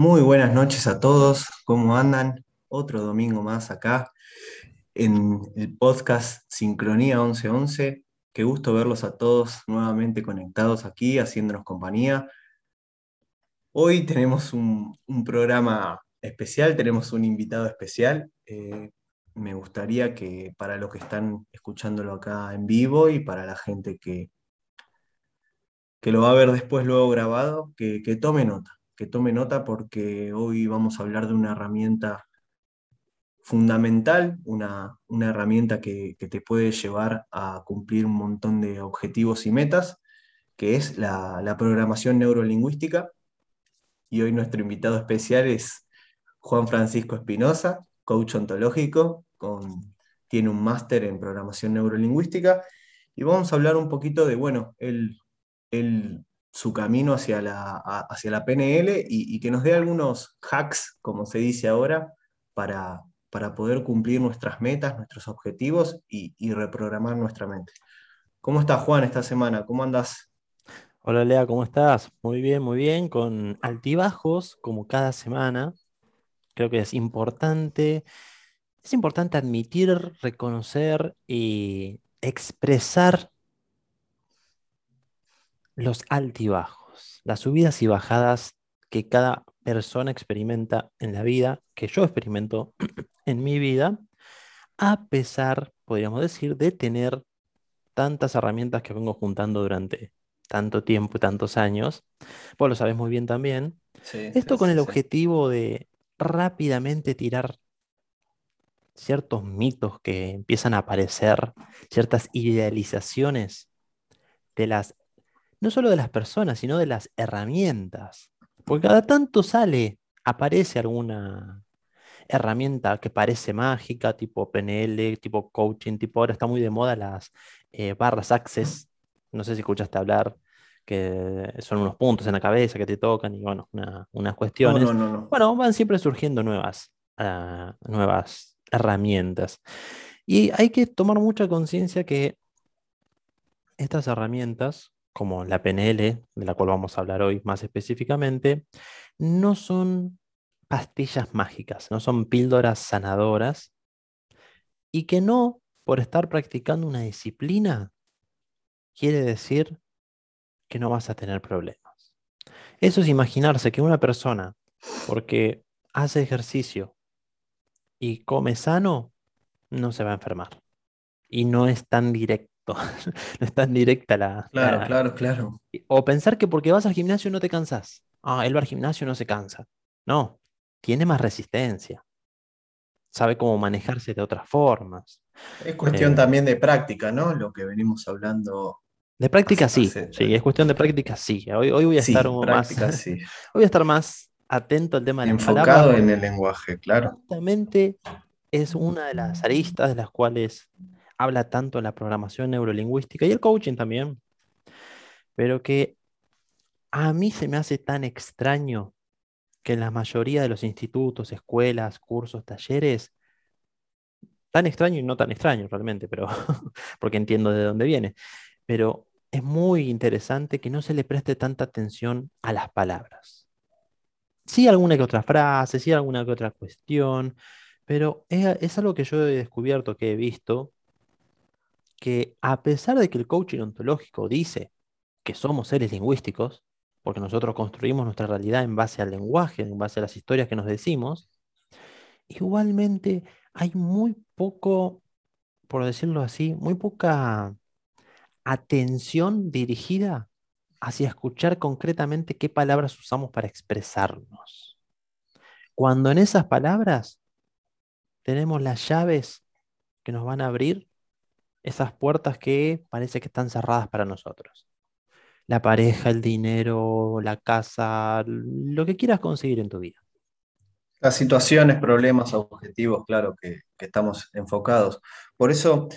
Muy buenas noches a todos, ¿cómo andan? Otro domingo más acá en el podcast Sincronía 1111. Qué gusto verlos a todos nuevamente conectados aquí, haciéndonos compañía. Hoy tenemos un, programa especial, tenemos un invitado especial. Eh, me gustaría que para los que están escuchándolo acá en vivo y para la gente que, que lo va a ver después luego grabado, que, tome nota, que tome nota porque hoy vamos a hablar de una herramienta fundamental, una, herramienta que, te puede llevar a cumplir un montón de objetivos y metas, que es la, programación neurolingüística. Y hoy nuestro invitado especial es Juan Francisco Espinosa, coach ontológico, con, tiene un máster en programación neurolingüística, y vamos a hablar un poquito de, bueno, el, su camino hacia la, hacia la PNL y, que nos dé algunos hacks, como se dice ahora, para, para poder cumplir nuestras metas, nuestros objetivos y, y reprogramar nuestra mente. ¿Cómo estás, Juan, esta semana? ¿Cómo andas? Hola, Lea, ¿cómo estás? Muy bien, muy bien, con altibajos como cada semana. Creo que es importante, es importante admitir, reconocer y expresar los altibajos, las subidas y bajadas que cada persona experimenta en la vida, que yo experimento en mi vida, a pesar, podríamos decir, de tener tantas herramientas que vengo juntando durante tanto tiempo y tantos años. Vos lo sabes muy bien también. Esto con el objetivo de rápidamente tirar ciertos mitos que empiezan a aparecer, ciertas idealizaciones de las no solo de las personas, sino de las herramientas. Porque cada tanto sale, aparece alguna herramienta que parece mágica, tipo PNL, tipo coaching, tipo ahora está muy de moda las eh, barras Access. No sé si escuchaste hablar, que son unos puntos en la cabeza que te tocan y bueno, unas cuestiones. bueno, van siempre surgiendo nuevas, ah, nuevas herramientas. Y hay que tomar mucha conciencia que estas herramientas como la PNL, de la cual vamos a hablar hoy más específicamente, no son pastillas mágicas, no son píldoras sanadoras y que no por estar practicando una disciplina quiere decir que no vas a tener problemas. Eso es imaginarse que una persona, porque hace ejercicio y come sano, no se va a enfermar. Y no es tan directo no es tan directa la. Claro, claro, claro. O pensar que porque vas al gimnasio no te cansas. Ah, él va al gimnasio no se cansa. No, tiene más resistencia. Sabe cómo manejarse de otras formas. Es cuestión eh, también de práctica, ¿no? Lo que venimos hablando. De práctica sí, sí, es cuestión de práctica sí. Hoy, hoy voy a estar más. Hoy voy a estar más atento al tema de Enfocado en el lenguaje, claro. Justamente es una de las aristas de las cuales habla tanto en la programación neurolingüística y el coaching también, pero que a mí se me hace tan extraño que en la mayoría de los institutos, escuelas, cursos, talleres, tan extraño y no tan extraño realmente, pero porque entiendo de dónde viene, pero es muy interesante que no se le preste tanta atención a las palabras. Sí, alguna que otra frase, sí, alguna que otra cuestión, pero es, es algo que yo he descubierto, que he visto, que a pesar de que el coaching ontológico dice que somos seres lingüísticos, porque nosotros construimos nuestra realidad en base al lenguaje, en base a las historias que nos decimos, igualmente hay muy poco, por decirlo así, muy poca atención dirigida hacia escuchar concretamente qué palabras usamos para expresarnos. Cuando en esas palabras tenemos las llaves que nos van a abrir esas puertas que parece que están cerradas para nosotros. La pareja, el dinero, la casa, lo que quieras conseguir en tu vida. Las situaciones, problemas, objetivos, claro que, estamos enfocados. Por eso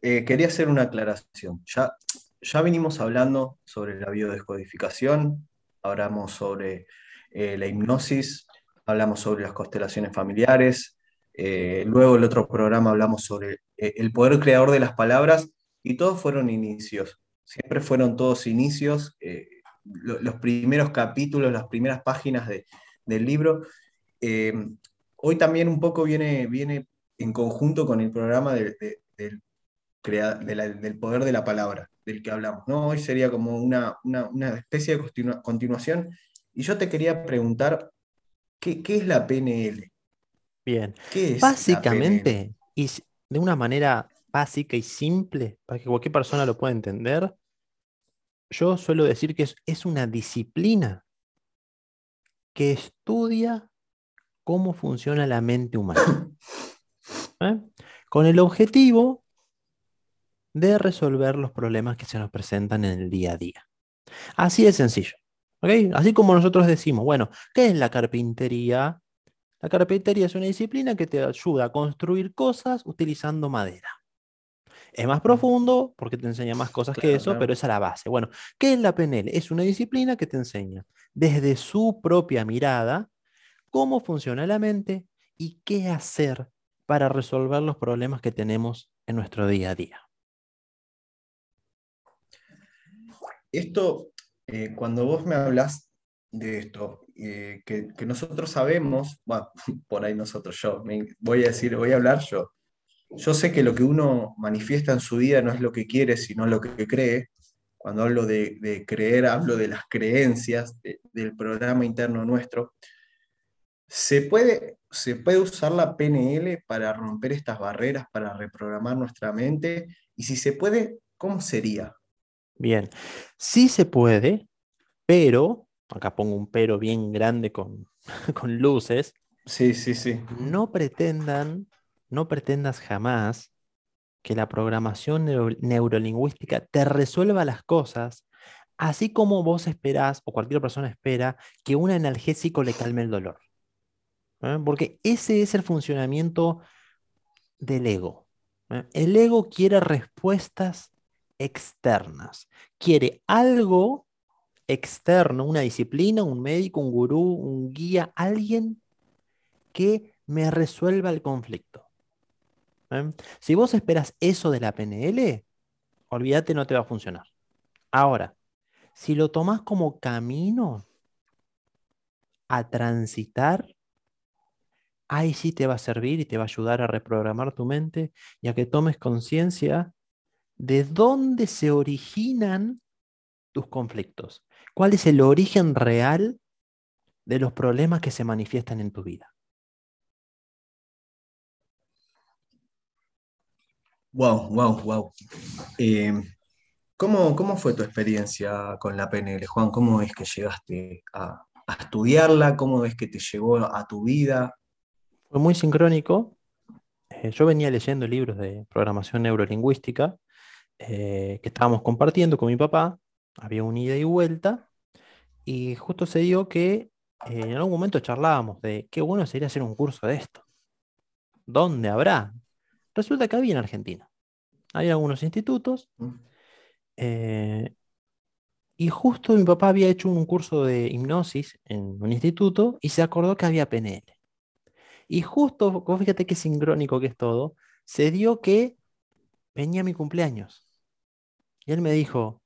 eh, quería hacer una aclaración. Ya, ya vinimos hablando sobre la biodescodificación, hablamos sobre eh, la hipnosis, hablamos sobre las constelaciones familiares, eh, luego el otro programa hablamos sobre eh, el poder creador de las palabras y todos fueron inicios. Siempre fueron todos inicios. Eh, los primeros capítulos, las primeras páginas de, del libro. Eh, hoy también un poco viene, viene en conjunto con el programa del, del poder de la palabra, del que hablamos. ¿no? Hoy sería como una, especie de continuación. Y yo te quería preguntar, ¿qué, es la PNL? Bien, básicamente, y de una manera básica y simple, para que cualquier persona lo pueda entender, yo suelo decir que es, es una disciplina que estudia cómo funciona la mente humana. ¿eh? Con el objetivo de resolver los problemas que se nos presentan en el día a día. Así de sencillo. Así como nosotros decimos, bueno, ¿qué es la carpintería? La carpintería es una disciplina que te ayuda a construir cosas utilizando madera. Es más profundo porque te enseña más cosas que eso, pero esa es la base. Bueno, ¿qué es la PNL? Es una disciplina que te enseña desde su propia mirada cómo funciona la mente y qué hacer para resolver los problemas que tenemos en nuestro día a día. Esto, eh, cuando vos me hablas de esto, eh, que, nosotros sabemos, bueno, por ahí nosotros, yo, voy a decir, voy a hablar yo. Yo sé que lo que uno manifiesta en su vida no es lo que quiere, sino lo que cree. Cuando hablo de, creer, hablo de las creencias, del programa interno nuestro. ¿Se puede, ¿Se puede usar la PNL para romper estas barreras, para reprogramar nuestra mente? Y si se puede, ¿cómo sería? Bien, sí se puede, pero, acá pongo un pero bien grande con, con luces. Sí, sí, sí. No pretendan, no pretendas jamás que la programación neurolingüística te resuelva las cosas, así como vos esperás o cualquier persona espera que un analgésico le calme el dolor. ¿eh? porque ese es el funcionamiento del ego. ¿eh? El ego quiere respuestas externas, quiere algo externo, una disciplina, un médico, un gurú, un guía, alguien que me resuelva el conflicto. Si vos esperas eso de la PNL, olvídate, no te va a funcionar. Ahora, si lo tomas como camino a transitar, ahí sí te va a servir y te va a ayudar a reprogramar tu mente y a que tomes conciencia de dónde se originan tus conflictos. ¿Cuál es el origen real de los problemas que se manifiestan en tu vida? Wow, wow, wow. ¿cómo, fue tu experiencia con la PNL, Juan? ¿Cómo es que llegaste a, a estudiarla? ¿Cómo es que te llegó a tu vida? Fue muy sincrónico. Eh, yo venía leyendo libros de programación neurolingüística eh, que estábamos compartiendo con mi papá. Había un ida y vuelta. Y justo se dio que eh, en algún momento charlábamos de qué bueno sería hacer un curso de esto. ¿Dónde habrá? Resulta que había en Argentina. Hay algunos institutos. Mm. y justo mi papá había hecho un curso de hipnosis en un instituto y se acordó que había PNL. Y justo, fíjate qué sincrónico que es todo, se dio que venía mi cumpleaños. Y él me dijo,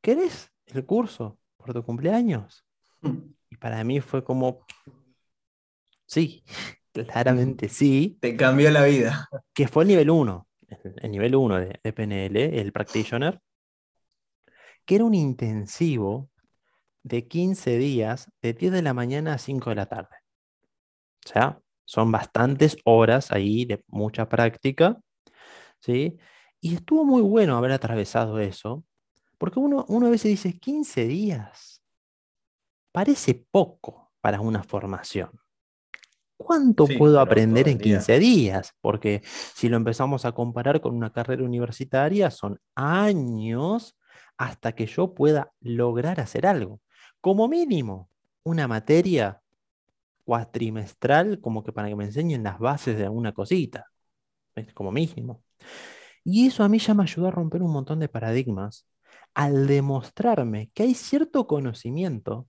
¿querés el curso por tu cumpleaños? Y para mí fue como, sí, claramente sí. Te cambió la vida. Que fue el nivel 1, el nivel 1 de, de PNL, el practitioner, que era un intensivo de 15 días, de 10 de la mañana a 5 de la tarde. O sea, son bastantes horas ahí de mucha práctica, ¿sí? Y estuvo muy bueno haber atravesado eso, porque uno, uno a veces dice 15 días. Parece poco para una formación. ¿Cuánto puedo aprender en 15 días? Porque si lo empezamos a comparar con una carrera universitaria, son años hasta que yo pueda lograr hacer algo. Como mínimo, una materia cuatrimestral como que para que me enseñen las bases de alguna cosita, como mínimo. Y eso a mí ya me ayudó a romper un montón de paradigmas al demostrarme que hay cierto conocimiento,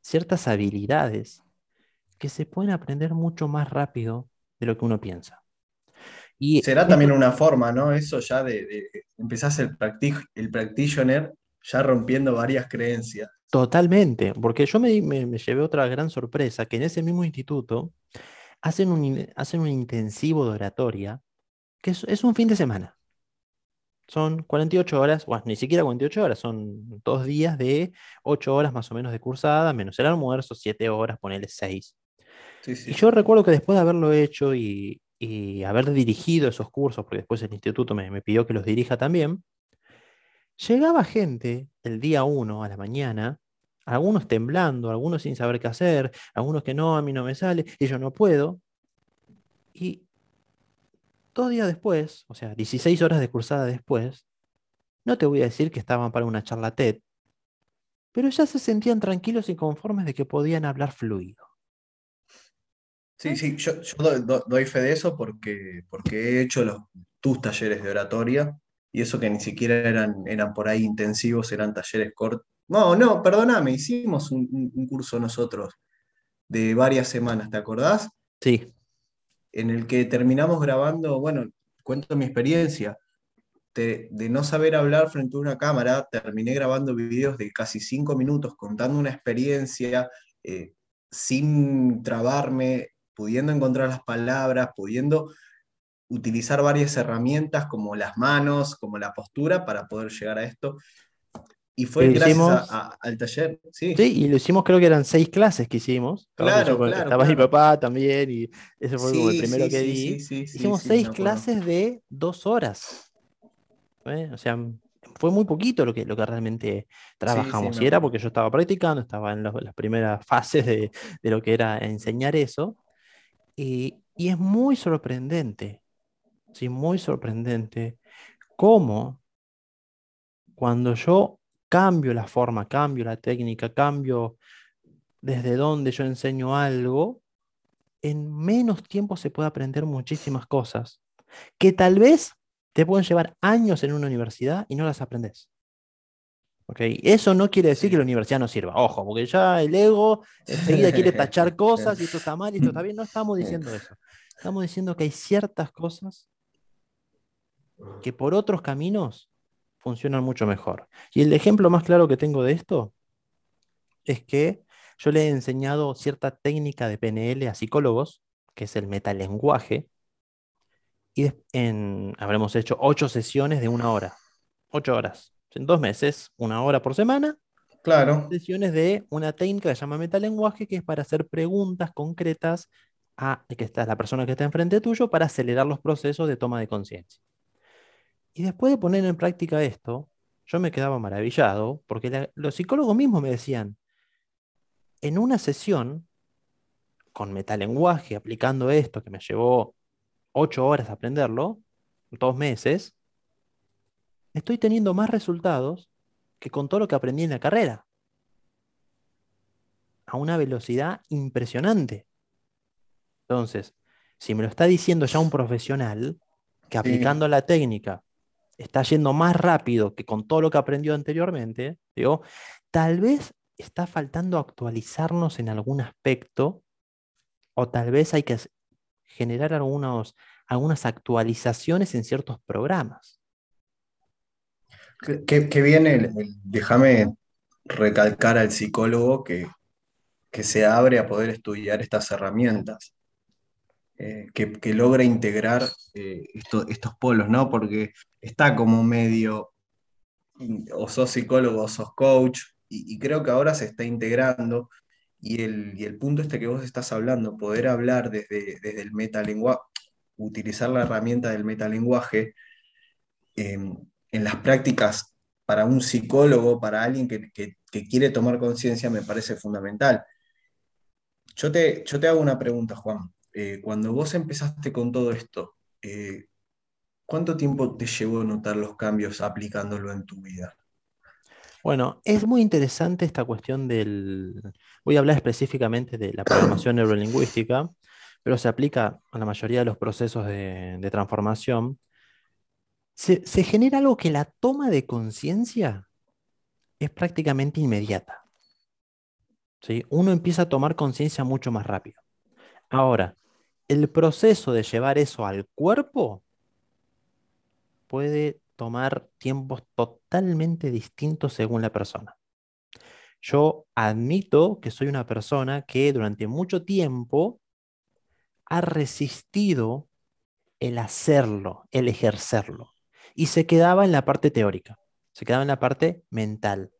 ciertas habilidades que se pueden aprender mucho más rápido de lo que uno piensa. Y Será también una forma, ¿no? Eso ya de, de empezás el, el practitioner ya rompiendo varias creencias. Totalmente, porque yo me, me, llevé otra gran sorpresa, que en ese mismo instituto hacen un, hacen un intensivo de oratoria, que es, un fin de semana. Son 48 horas, bueno, ni siquiera 48 horas, son dos días de 8 horas más o menos de cursada, menos el almuerzo, 7 horas, ponele 6. Y yo recuerdo que después de haberlo hecho y, haber dirigido esos cursos, porque después el instituto me, me pidió que los dirija también, llegaba gente el día 1 a la mañana algunos temblando, algunos sin saber qué hacer, algunos que no, a mí no me sale, y yo no puedo. Y dos días después, o sea, 16 horas de cursada después, no te voy a decir que estaban para una charla TED, pero ya se sentían tranquilos y conformes de que podían hablar fluido. Sí, sí, yo, doy, fe de eso porque, porque he hecho los, tus talleres de oratoria y eso que ni siquiera eran, eran por ahí intensivos, eran talleres cortos, no, no, perdóname, hicimos un, curso nosotros de varias semanas, ¿te acordás? Sí. En el que terminamos grabando, bueno, cuento mi experiencia, de, no saber hablar frente a una cámara, terminé grabando videos de casi cinco minutos contando una experiencia eh, sin trabarme, pudiendo encontrar las palabras, pudiendo utilizar varias herramientas como las manos, como la postura para poder llegar a esto. Y fue gracias al taller, sí. Sí, y lo hicimos, creo que eran seis clases que hicimos. Claro, claro. Estaba mi papá también, y ese fue como el primero que di. hicimos seis clases de dos horas. ¿eh? O sea, fue muy poquito lo que, lo que realmente trabajamos. y era porque yo estaba practicando, estaba en las primeras fases de, de, lo que era enseñar eso. Y, y es muy sorprendente, sí, muy sorprendente cómo cuando yo cambio la forma, cambio la técnica, cambio desde donde yo enseño algo, en menos tiempo se puede aprender muchísimas cosas que tal vez te pueden llevar años en una universidad y no las aprendes. ¿Okay? Eso no quiere decir que la universidad no sirva. Ojo, porque ya el ego enseguida quiere tachar cosas y esto está mal y esto está bien. No estamos diciendo eso. Estamos diciendo que hay ciertas cosas que por otros caminos funcionan mucho mejor. Y el ejemplo más claro que tengo de esto es que yo le he enseñado cierta técnica de PNL a psicólogos, que es el metalenguaje, y en, habremos hecho ocho sesiones de una hora, ocho horas, en dos meses, una hora por semana. Claro. Sesiones de una técnica que se llama metalenguaje, que es para hacer preguntas concretas a que está, la persona que está enfrente tuyo para acelerar los procesos de toma de conciencia. Y después de poner en práctica esto, yo me quedaba maravillado, porque los psicólogos mismos me decían, en una sesión, con metalenguaje, aplicando esto, que me llevó ocho horas aprenderlo, dos meses, estoy teniendo más resultados que con todo lo que aprendí en la carrera. A una velocidad impresionante. Entonces, si me lo está diciendo ya un profesional, que aplicando la técnica está yendo más rápido que con todo lo que aprendió anteriormente, digo, tal vez está faltando actualizarnos en algún aspecto o tal vez hay que generar algunos, algunas actualizaciones en ciertos programas. Que, viene, déjame recalcar al psicólogo que, que se abre a poder estudiar estas herramientas. Eh, que, logre integrar eh, estos polos, ¿no? Porque está como medio, o sos psicólogo o sos coach, y, creo que ahora se está integrando, y el, punto este que vos estás hablando, poder hablar desde, desde el metalenguaje, utilizar la herramienta del metalenguaje em, en las prácticas para un psicólogo, para alguien que, quiere tomar conciencia, me parece fundamental. Yo te, yo te hago una pregunta, Juan. Eh, cuando vos empezaste con todo esto, eh, ¿cuánto tiempo te llevó notar los cambios aplicándolo en tu vida? Bueno, es muy interesante esta cuestión del... Voy a hablar específicamente de la programación neurolingüística, pero se aplica a la mayoría de los procesos de, transformación. Se, se genera algo que la toma de conciencia es prácticamente inmediata. ¿sí? Uno empieza a tomar conciencia mucho más rápido. Ahora, el proceso de llevar eso al cuerpo puede tomar tiempos totalmente distintos según la persona. Yo admito que soy una persona que durante mucho tiempo ha resistido el hacerlo, el ejercerlo, y se quedaba en la parte teórica, se quedaba en la parte mental.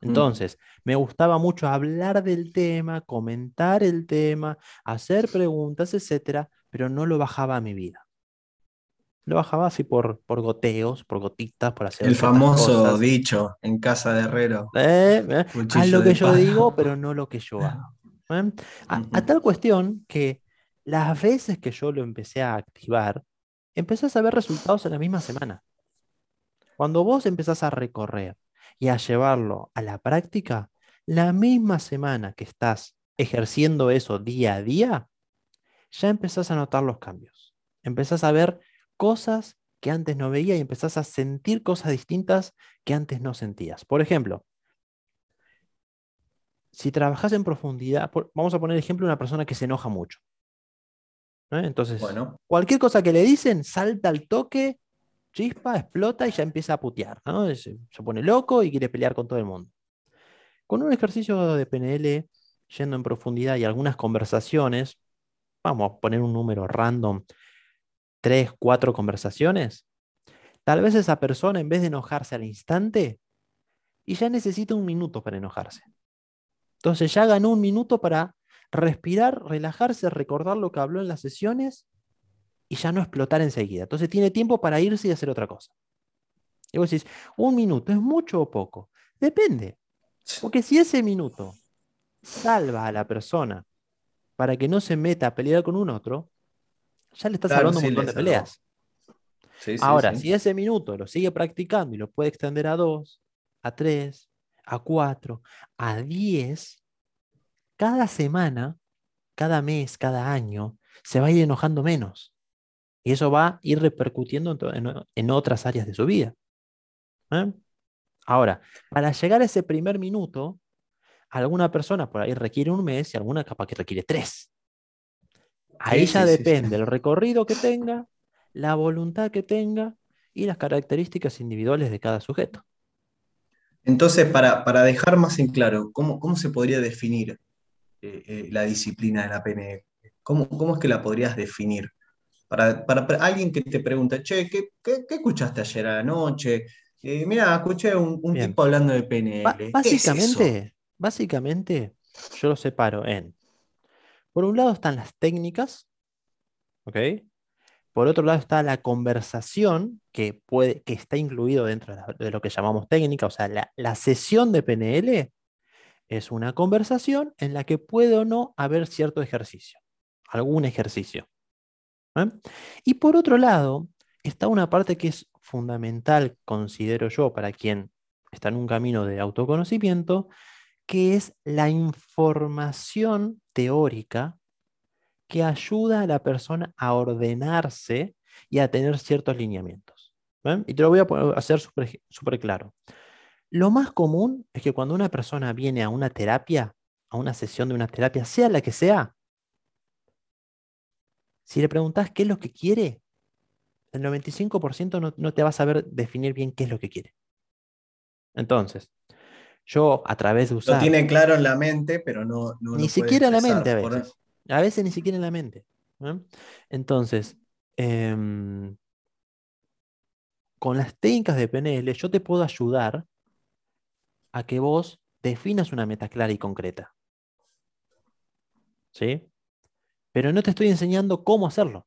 Mm. Entonces, me gustaba mucho hablar del tema, comentar el tema, hacer preguntas, etcétera, pero no lo bajaba a mi vida. Lo bajaba así por, por goteos, por gotitas, por hacer. El famoso dicho en casa de herrero. Eh, eh, haz lo que yo digo, pero no lo que yo hago. ¿eh? A, tal cuestión que las veces que yo lo empecé a activar, empezás a ver resultados en la misma semana. Cuando vos empezás a recorrer y a llevarlo a la práctica, la misma semana que estás ejerciendo eso día a día, ya empezás a notar los cambios. Empezás a ver cosas que antes no veía y empezás a sentir cosas distintas que antes no sentías. Por ejemplo, si trabajas en profundidad, vamos a poner ejemplo de una persona que se enoja mucho. Entonces, cualquier cosa que le dicen, salta al toque chispa, explota y ya empieza a putear, se, pone loco y quiere pelear con todo el mundo. Con un ejercicio de PNL yendo en profundidad y algunas conversaciones, vamos a poner un número random, tres, cuatro conversaciones, tal vez esa persona en vez de enojarse al instante, y ya necesita un minuto para enojarse. Entonces ya ganó un minuto para respirar, relajarse, recordar lo que habló en las sesiones y ya no explotar enseguida. Entonces tiene tiempo para irse y hacer otra cosa. Y vos decís, un minuto, ¿es mucho o poco? Depende. Porque si ese minuto salva a la persona para que no se meta a pelear con un otro, ya le estás hablando un montón de peleas. Ahora, si ese minuto lo sigue practicando y lo puede extender a dos, a tres, a cuatro, a diez, cada semana, cada mes, cada año, se va a ir enojando menos. Y eso va a ir repercutiendo en, otras áreas de su vida. ¿eh? Ahora, para llegar a ese primer minuto, alguna persona por ahí requiere un mes y alguna capaz que requiere tres. Ahí ya depende el recorrido que tenga, la voluntad que tenga y las características individuales de cada sujeto. Entonces, para, dejar más en claro, ¿cómo, cómo se podría definir eh, eh, la disciplina de la PNL? ¿Cómo, ¿Cómo, es que la podrías definir? Para, alguien que te pregunta, che, ¿qué, escuchaste ayer a la noche? Eh, mira, escuché un, un tipo hablando de PNL. básicamente, básicamente, yo lo separo en, por un lado están las técnicas, ¿ok? Por otro lado está la conversación, que, puede, que está incluido dentro de, lo que llamamos técnica, o sea, la, la sesión de PNL es una conversación en la que puede o no haber cierto ejercicio, algún ejercicio. ¿Eh? Y por otro lado, está una parte que es fundamental, considero yo, para quien está en un camino de autoconocimiento, que es la información teórica que ayuda a la persona a ordenarse y a tener ciertos lineamientos. Y te lo voy a hacer súper claro. Lo más común es que cuando una persona viene a una terapia, a una sesión de una terapia, sea la que sea, si le preguntas qué es lo que quiere, el 95% no, te va a saber definir bien qué es lo que quiere. Entonces, yo a través de usar... Lo tiene claro en la mente, pero no... ni siquiera en la mente a veces. A veces ni siquiera en la mente. Entonces, em, con las técnicas de PNL yo te puedo ayudar a que vos definas una meta clara y concreta. ¿Sí? Pero no te estoy enseñando cómo hacerlo.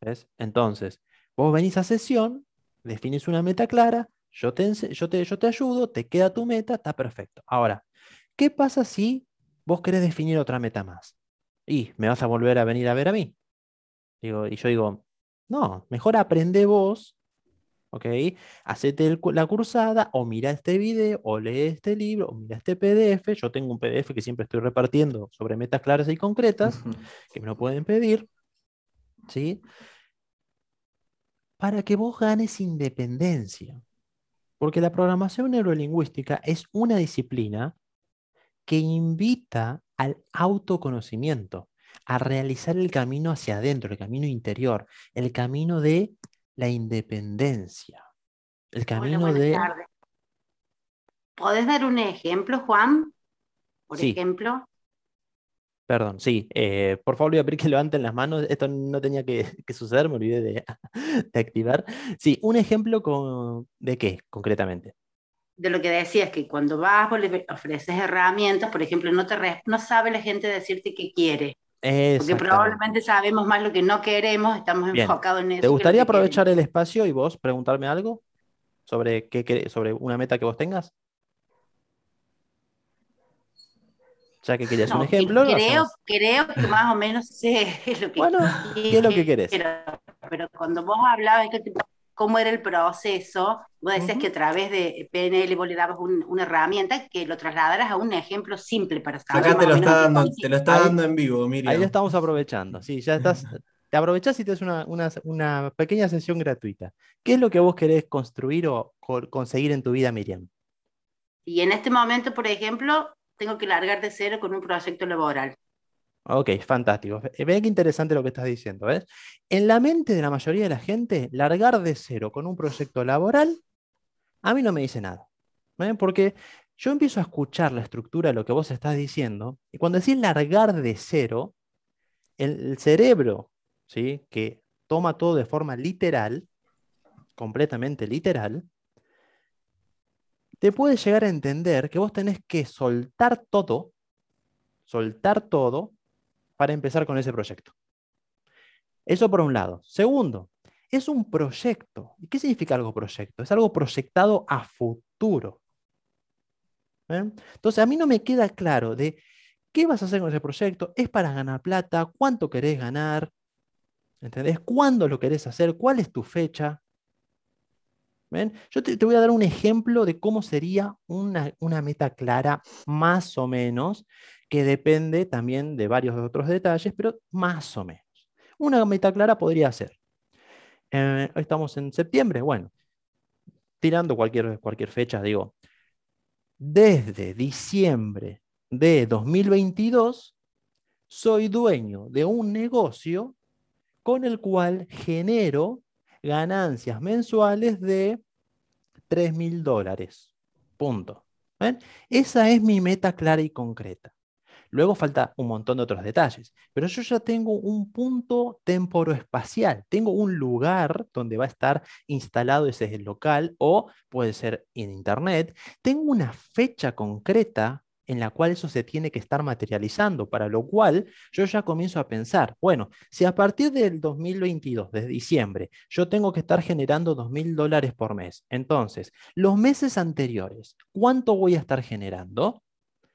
¿Ves? Entonces, vos venís a sesión, defines una meta clara, yo te, yo, te, yo te ayudo, te queda tu meta, está perfecto. Ahora, ¿qué pasa si vos querés definir otra meta más? Y me vas a volver a venir a ver a mí. Digo, y yo digo, no, mejor aprende vos ¿ok? Hacete la cursada o mira este video o lee este libro o mira este PDF. Yo tengo un PDF que siempre estoy repartiendo sobre metas claras y concretas que me lo pueden pedir, ¿sí? Para que vos ganes independencia. Porque la programación neurolingüística es una disciplina que invita al autoconocimiento, a realizar el camino hacia adentro, el camino interior, el camino de la independencia, el camino de... ¿Podés dar un ejemplo, Juan? Por ejemplo. Perdón, sí. Eh, por favor, voy a pedir que levanten las manos. Esto no tenía que, suceder, me olvidé de, activar. Sí, un ejemplo de qué, concretamente. De lo que decías, que cuando vas, ofreces herramientas, por ejemplo, no, te no sabe la gente decirte qué quiere. Porque probablemente sabemos más lo que no queremos, estamos enfocados en eso. ¿Te gustaría aprovechar el espacio y vos preguntarme algo sobre, qué, sobre una meta que vos tengas? Ya que querías un ejemplo. Creo, creo que más o menos sé lo que Bueno, ¿qué es lo que querés? Pero, cuando vos hablabas de cómo era el proceso, vos decías que a través de PNL vos le dabas una herramienta que lo trasladaras a un ejemplo simple para saber. Acá te lo, está dando, te lo está dando en vivo, Miriam. Ahí lo estamos aprovechando. Sí, ya estás. Te aprovechás y te das una, una, pequeña sesión gratuita. ¿Qué es lo que vos querés construir o conseguir en tu vida, Miriam? Y en este momento, por ejemplo, tengo que largar de cero con un proyecto laboral. Ok, fantástico. Ve qué interesante lo que estás diciendo, ¿ves? En la mente de la mayoría de la gente, largar de cero con un proyecto laboral, a mí no me dice nada. Porque yo empiezo a escuchar la estructura de lo que vos estás diciendo, y cuando decís largar de cero, el, cerebro, ¿sí? que toma todo de forma literal, completamente literal, te puede llegar a entender que vos tenés que soltar todo, soltar todo para empezar con ese proyecto. Eso por un lado. Segundo, es un proyecto. ¿Y qué significa algo proyecto? Es algo proyectado a futuro. Entonces, a mí no me queda claro de qué vas a hacer con ese proyecto. ¿Es para ganar plata? ¿Cuánto querés ganar? ¿Entendés? ¿Cuándo lo querés hacer? ¿Cuál es tu fecha? Yo te, voy a dar un ejemplo de cómo sería una, meta clara, más o menos, que depende también de varios otros detalles, pero más o menos. Una meta clara podría ser, eh, estamos en septiembre, bueno, tirando cualquier, cualquier fecha, digo, desde diciembre de 2022, soy dueño de un negocio con el cual genero ganancias mensuales de 3 mil dólares. Punto. Esa es mi meta clara y concreta. Luego falta un montón de otros detalles, pero yo ya tengo un punto temporoespacial, tengo un lugar donde va a estar instalado ese local o puede ser en internet, tengo una fecha concreta en la cual eso se tiene que estar materializando, para lo cual yo ya comienzo a pensar, bueno, si a partir del 2022, de diciembre, yo tengo que estar generando 2.000 dólares por mes, entonces, los meses anteriores, ¿cuánto voy a estar generando?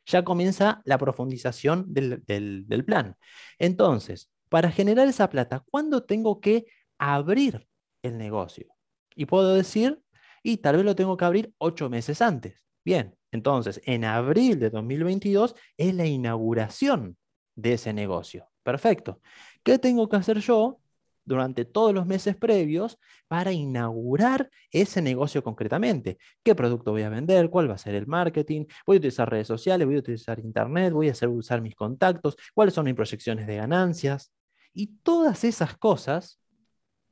Ya comienza la profundización del, plan. Entonces, para generar esa plata, ¿cuándo tengo que abrir el negocio? Y puedo decir, y tal vez lo tengo que abrir ocho meses antes. Bien, entonces, en abril de 2022 es la inauguración de ese negocio. Perfecto. ¿Qué tengo que hacer yo durante todos los meses previos para inaugurar ese negocio concretamente? ¿Qué producto voy a vender? ¿Cuál va a ser el marketing? ¿Voy a utilizar redes sociales? ¿Voy a utilizar internet? ¿Voy a hacer usar mis contactos? ¿Cuáles son mis proyecciones de ganancias? Y todas esas cosas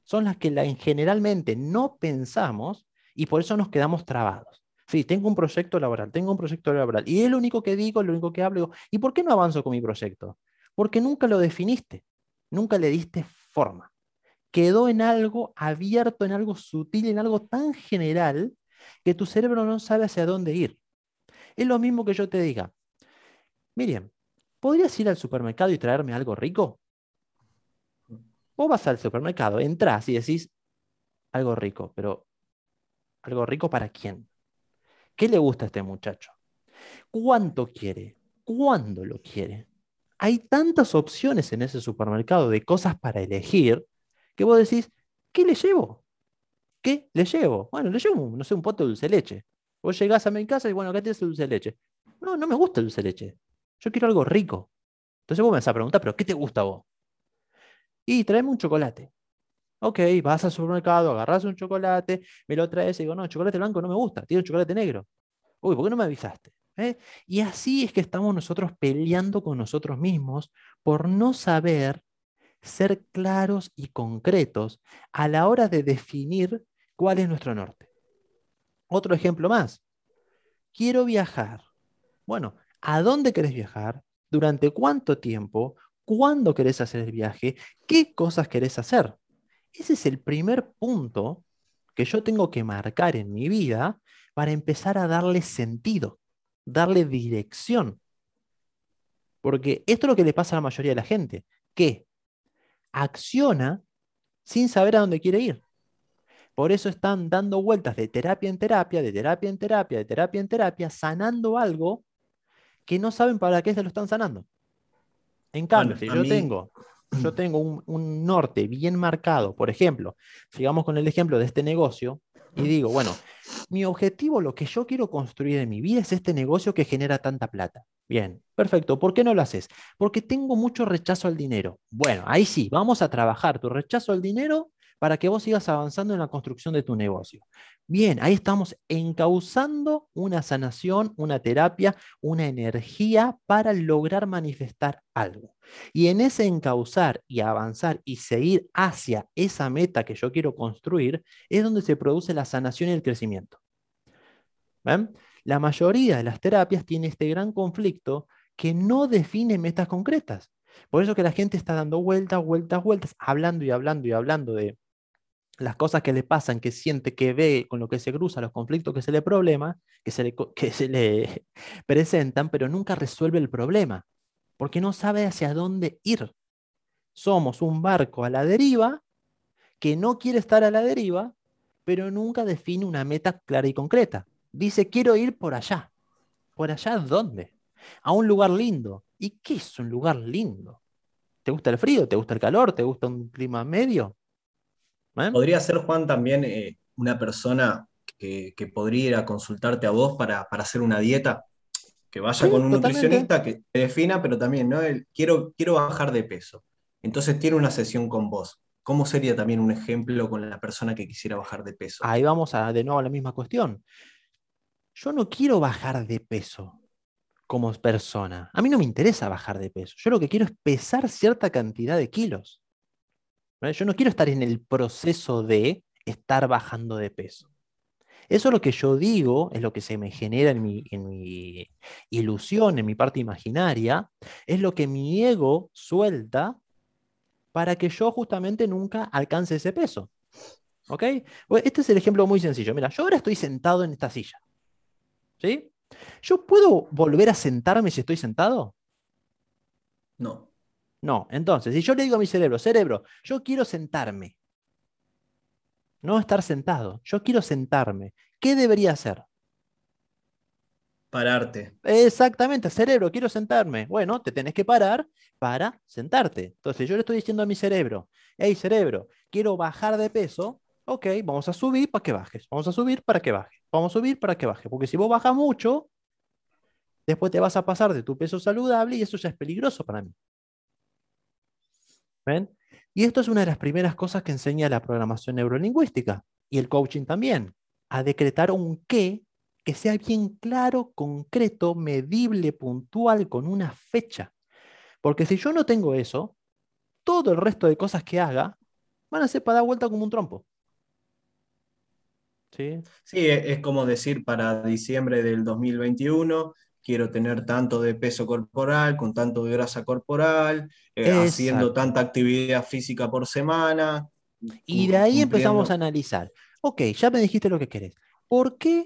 son las que generalmente no pensamos y por eso nos quedamos trabados. Sí, tengo un proyecto laboral, tengo un proyecto laboral. Y es lo único que digo, lo único que hablo. ¿Y por qué no avanzo con mi proyecto? Porque nunca lo definiste, nunca le diste forma. Quedó en algo abierto, en algo sutil, en algo tan general que tu cerebro no sabe hacia dónde ir. Es lo mismo que yo te diga, Miriam, ¿podrías ir al supermercado y traerme algo rico? Vos vas al supermercado, entras y decís algo rico, pero ¿algo rico para quién? ¿Qué le gusta a este muchacho? ¿Cuánto quiere? ¿Cuándo lo quiere? Hay tantas opciones en ese supermercado de cosas para elegir que vos decís, ¿qué le llevo? ¿Qué le llevo? Bueno, le llevo, no sé, un pote de dulce leche. Vos llegás a mi casa y bueno, acá tienes dulce de leche. No, no me gusta el dulce de leche. Yo quiero algo rico. Entonces vos me vas a preguntar, ¿pero qué te gusta a vos? Y tráeme un chocolate. Ok, vas al supermercado, agarras un chocolate, me lo traes y digo, no, chocolate blanco no me gusta, tiene chocolate negro. Uy, ¿por qué no me avisaste? ¿eh? Y así es que estamos nosotros peleando con nosotros mismos por no saber ser claros y concretos a la hora de definir cuál es nuestro norte. Otro ejemplo más. Quiero viajar. Bueno, ¿a dónde querés viajar? ¿Durante cuánto tiempo? ¿Cuándo querés hacer el viaje? ¿Qué cosas querés hacer? Ese es el primer punto que yo tengo que marcar en mi vida para empezar a darle sentido, darle dirección. Porque esto es lo que le pasa a la mayoría de la gente, que acciona sin saber a dónde quiere ir. Por eso están dando vueltas de terapia en terapia, de terapia en terapia, de terapia en terapia, sanando algo que no saben para qué se lo están sanando. En cambio, si yo tengo, yo tengo un, un, norte bien marcado, por ejemplo, sigamos con el ejemplo de este negocio, y digo, bueno, mi objetivo, lo que yo quiero construir en mi vida es este negocio que genera tanta plata. Bien, perfecto. ¿Por qué no lo haces? Porque tengo mucho rechazo al dinero. Bueno, ahí sí, vamos a trabajar tu rechazo al dinero para que vos sigas avanzando en la construcción de tu negocio. Bien, ahí estamos encauzando una sanación, una terapia, una energía para lograr manifestar algo. Y en ese encauzar y avanzar y seguir hacia esa meta que yo quiero construir es donde se produce la sanación y el crecimiento. La mayoría de las terapias tiene este gran conflicto que no define metas concretas. Por eso que la gente está dando vueltas, vueltas, vueltas, hablando y hablando y hablando de las cosas que le pasan, que siente, que ve, con lo que se cruza, los conflictos que se le problema, que se le presentan, pero nunca resuelve el problema, porque no sabe hacia dónde ir. Somos un barco a la deriva que no quiere estar a la deriva, pero nunca define una meta clara y concreta. Dice, quiero ir por allá. ¿Por allá dónde? A un lugar lindo. ¿Y qué es un lugar lindo? ¿Te gusta el frío? ¿Te gusta el calor? ¿Te gusta un clima medio? ¿Eh? Podría ser, Juan, también eh, una persona que, podría ir a consultarte a vos para, hacer una dieta, que vaya con un nutricionista que te defina, pero también, ¿no? quiero, quiero bajar de peso. Entonces tiene una sesión con vos. ¿Cómo sería también un ejemplo con la persona que quisiera bajar de peso? Ahí vamos a, de nuevo a la misma cuestión. Yo no quiero bajar de peso como persona. A mí no me interesa bajar de peso. Yo lo que quiero es pesar cierta cantidad de kilos. Yo no quiero estar en el proceso de estar bajando de peso. Eso es lo que yo digo, es lo que se me genera en mi, en mi ilusión, en mi parte imaginaria, es lo que mi ego suelta para que yo justamente nunca alcance ese peso. ¿Ok? Este es el ejemplo muy sencillo. Mira, yo ahora estoy sentado en esta silla. ¿Sí? ¿Yo puedo volver a sentarme si estoy sentado? No. No, entonces, si yo le digo a mi cerebro, cerebro, yo quiero sentarme, no estar sentado, yo quiero sentarme, ¿qué debería hacer? Pararte. Exactamente, cerebro, quiero sentarme. Bueno, te tenés que parar para sentarte. Entonces, yo le estoy diciendo a mi cerebro, hey cerebro, quiero bajar de peso, ok, vamos a subir para que bajes, vamos a subir para que bajes, vamos a subir para que bajes, porque si vos bajas mucho, después te vas a pasar de tu peso saludable y eso ya es peligroso para mí. ¿Ven? Y esto es una de las primeras cosas que enseña la programación neurolingüística y el coaching también, a decretar un qué que sea bien claro, concreto, medible, puntual, con una fecha. Porque si yo no tengo eso, todo el resto de cosas que haga van a ser para dar vuelta como un trompo. ¿Sí? sí, es como decir para diciembre del 2021 quiero tener tanto de peso corporal, con tanto de grasa corporal, eh, haciendo tanta actividad física por semana. Y de ahí empezamos a analizar, ok, ya me dijiste lo que querés, ¿por qué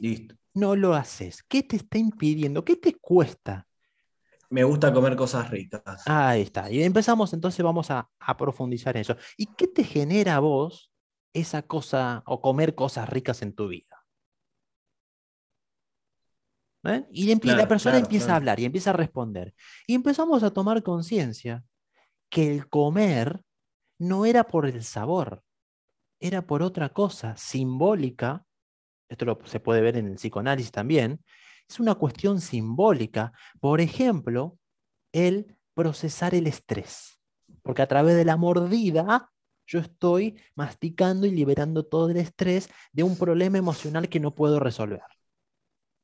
no lo haces? ¿Qué te está impidiendo? ¿Qué te cuesta? Me gusta comer cosas ricas. Ahí está. Y empezamos, entonces vamos a, a profundizar en eso. ¿Y qué te genera a vos esa cosa o comer cosas ricas en tu vida? ¿Eh? Y la persona empieza a hablar y empieza a responder. Y empezamos a tomar conciencia que el comer no era por el sabor, era por otra cosa simbólica. Esto se puede ver en el psicoanálisis también. Es una cuestión simbólica. Por ejemplo, el procesar el estrés. Porque a través de la mordida yo estoy masticando y liberando todo el estrés de un problema emocional que no puedo resolver.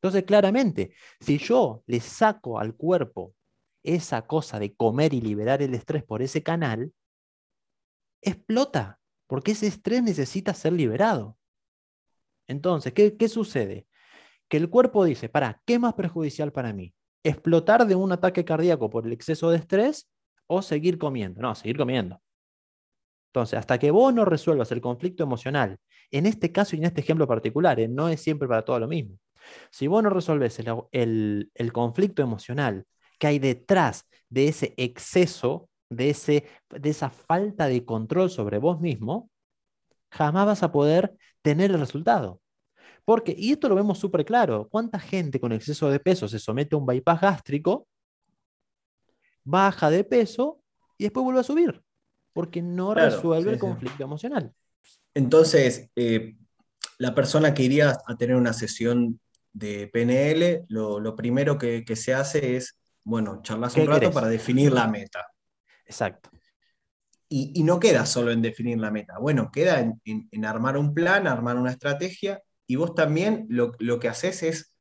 Entonces, claramente, si yo le saco al cuerpo esa cosa de comer y liberar el estrés por ese canal, explota, porque ese estrés necesita ser liberado. Entonces, ¿qué, qué sucede? Que el cuerpo dice, para, ¿qué más perjudicial para mí? ¿Explotar de un ataque cardíaco por el exceso de estrés o seguir comiendo? No, seguir comiendo. Entonces, hasta que vos no resuelvas el conflicto emocional, en este caso y en este ejemplo particular, ¿eh? no es siempre para todo lo mismo. Si vos no resolves el, el conflicto emocional que hay detrás de ese exceso, de, ese, de esa falta de control sobre vos mismo, jamás vas a poder tener el resultado. Porque, y esto lo vemos súper claro, ¿cuánta gente con exceso de peso se somete a un bypass gástrico, baja de peso y después vuelve a subir? Porque no resuelve el conflicto emocional. Entonces, eh, la persona que iría a tener una sesión de PNL, lo, primero que, se hace es, bueno, charlas un rato para definir la meta. Exacto. Y, no queda solo en definir la meta, bueno, queda en, armar un plan, armar una estrategia, y vos también lo, que haces es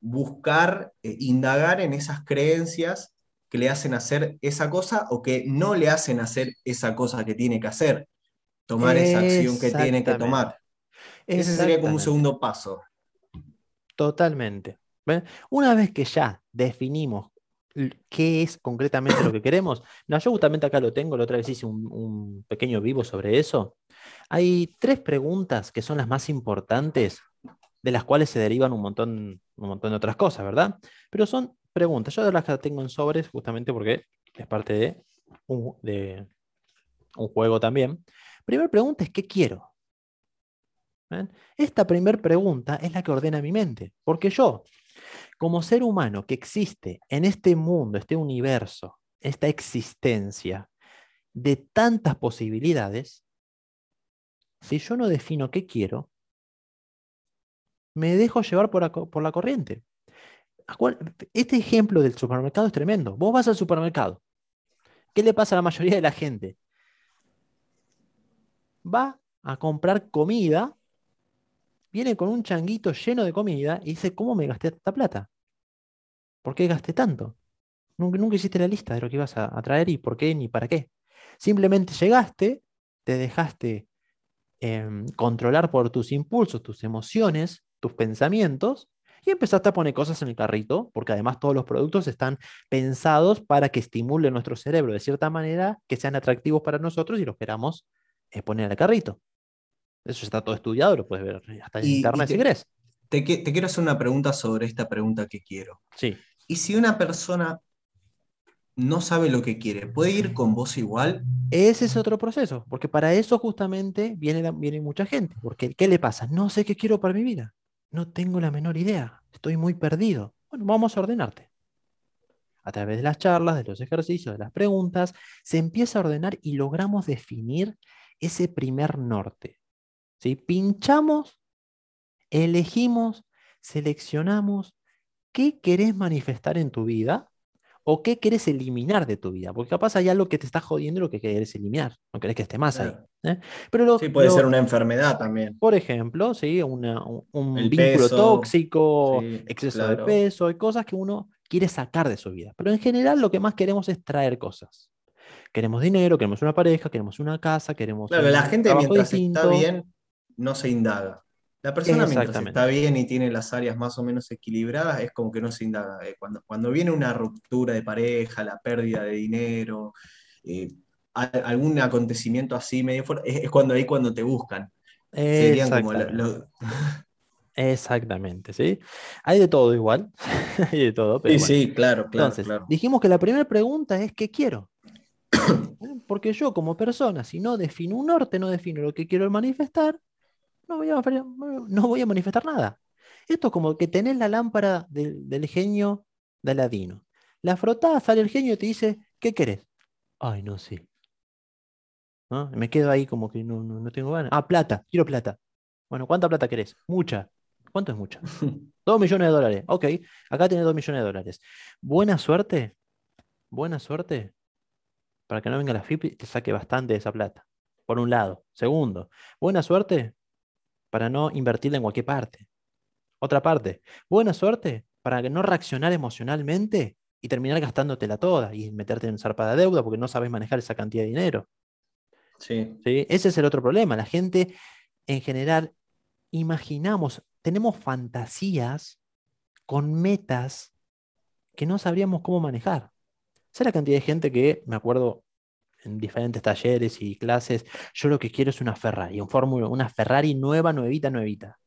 buscar, eh, indagar en esas creencias que le hacen hacer esa cosa o que no le hacen hacer esa cosa que tiene que hacer, tomar esa acción que tiene que tomar. Ese sería como un segundo paso. Totalmente. Una vez que ya definimos qué es concretamente lo que queremos, no, yo justamente acá lo tengo, la otra vez hice un, pequeño vivo sobre eso. Hay tres preguntas que son las más importantes, de las cuales se derivan un montón, un montón de otras cosas, ¿verdad? Pero son preguntas. Yo las tengo en sobres justamente porque es parte de un, de un juego también. Primera pregunta es, ¿qué quiero? Esta primera pregunta es la que ordena mi mente, porque yo, como ser humano que existe en este mundo, este universo, esta existencia de tantas posibilidades, si yo no defino qué quiero, me dejo llevar por, por la corriente. Este ejemplo del supermercado es tremendo. Vos vas al supermercado. ¿Qué le pasa a la mayoría de la gente? Va a comprar comida viene con un changuito lleno de comida y dice, ¿cómo me gasté esta plata? ¿Por qué gasté tanto? Nunca, hiciste la lista de lo que ibas a, traer y por qué ni para qué. Simplemente llegaste, te dejaste em, controlar por tus impulsos, tus emociones, tus pensamientos y empezaste a poner cosas en el carrito, porque además todos los productos están pensados para que estimulen nuestro cerebro de cierta manera, que sean atractivos para nosotros y los queramos eh, poner al carrito. Eso está todo estudiado, lo puedes ver hasta en internet si querés. Te, quiero hacer una pregunta sobre esta pregunta que quiero. Sí. ¿Y si una persona no sabe lo que quiere, puede ir con vos igual? Ese es otro proceso, porque para eso justamente viene, viene mucha gente. Porque, ¿qué le pasa? No sé qué quiero para mi vida. No tengo la menor idea. Estoy muy perdido. Bueno, vamos a ordenarte. A través de las charlas, de los ejercicios, de las preguntas, se empieza a ordenar y logramos definir ese primer norte. Pinchamos, elegimos, seleccionamos qué querés manifestar en tu vida o qué querés eliminar de tu vida. Porque capaz hay algo que te está jodiendo lo que querés eliminar. No querés que esté más ahí. ¿eh? Pero sí, puede ser una enfermedad también. Por ejemplo, ¿sí? un vínculo tóxico, exceso de peso, hay cosas que uno quiere sacar de su vida. Pero en general lo que más queremos es traer cosas. Queremos dinero, queremos una pareja, queremos una casa, queremos... Claro, la gente mientras está bien no se indaga. La persona mientras está bien y tiene las áreas más o menos equilibradas, es como que no se indaga. Eh, cuando, cuando viene una ruptura de pareja, la pérdida de dinero, eh, algún acontecimiento así medio fuerte, es, cuando ahí cuando te buscan. Serían como Exactamente, ¿sí? Hay de todo igual. Hay de todo. sí, sí, claro, claro, Entonces, Dijimos que la primera pregunta es ¿qué quiero? Porque yo como persona, si no defino un norte, no defino lo que quiero manifestar, no voy a, no voy a manifestar nada. Esto es como que tenés la lámpara del, genio de Aladino. La frotás, sale el genio y te dice, ¿qué querés? Ay, no sé. Me quedo ahí como que no, no, tengo ganas. Ah, plata, quiero plata. Bueno, ¿cuánta plata querés? Mucha. ¿Cuánto es mucha? dos millones de dólares. Ok, acá tenés dos millones de dólares. Buena suerte. Buena suerte. Para que no venga la FIP y te saque bastante de esa plata. Por un lado. Segundo, buena suerte para no invertirla en cualquier parte. Otra parte, buena suerte para que no reaccionar emocionalmente y terminar gastándotela toda y meterte en zarpa de deuda porque no sabes manejar esa cantidad de dinero. Sí. Ese es el otro problema. La gente en general imaginamos, tenemos fantasías con metas que no sabríamos cómo manejar. Esa es la cantidad de gente que, me acuerdo, en diferentes talleres y clases, yo lo que quiero es una Ferrari, un Fórmula, una Ferrari nueva, nuevita, nuevita.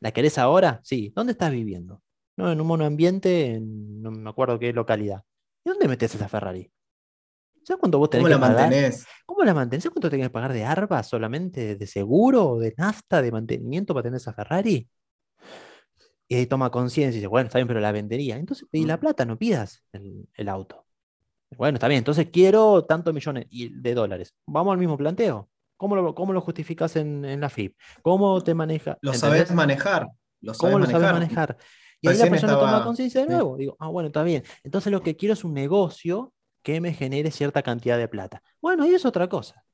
¿La querés ahora? Sí. ¿Dónde estás viviendo? No, en un monoambiente, en no me acuerdo qué localidad. ¿Y dónde metes esa Ferrari? ¿Sabes cuánto vos tenés ¿Cómo que la pagar? mantenés? ¿Cómo la mantenés? ¿Sabes cuánto tenés que pagar de ARBA solamente, de seguro, de nafta, de mantenimiento para tener esa Ferrari? Y ahí toma conciencia y dice, bueno, está bien, pero la vendería. Entonces pedí la plata, no pidas el, auto. Bueno, está bien, entonces quiero tantos millones de dólares. Vamos al mismo planteo. ¿Cómo lo, cómo lo justificas en, la FIP? ¿Cómo te maneja? Lo sabes manejar. ¿Cómo lo sabes manejar? Y ahí la persona toma conciencia de nuevo. Digo, ah, bueno, está bien. Entonces lo que quiero es un negocio que me genere cierta cantidad de plata. Bueno, ahí es otra cosa.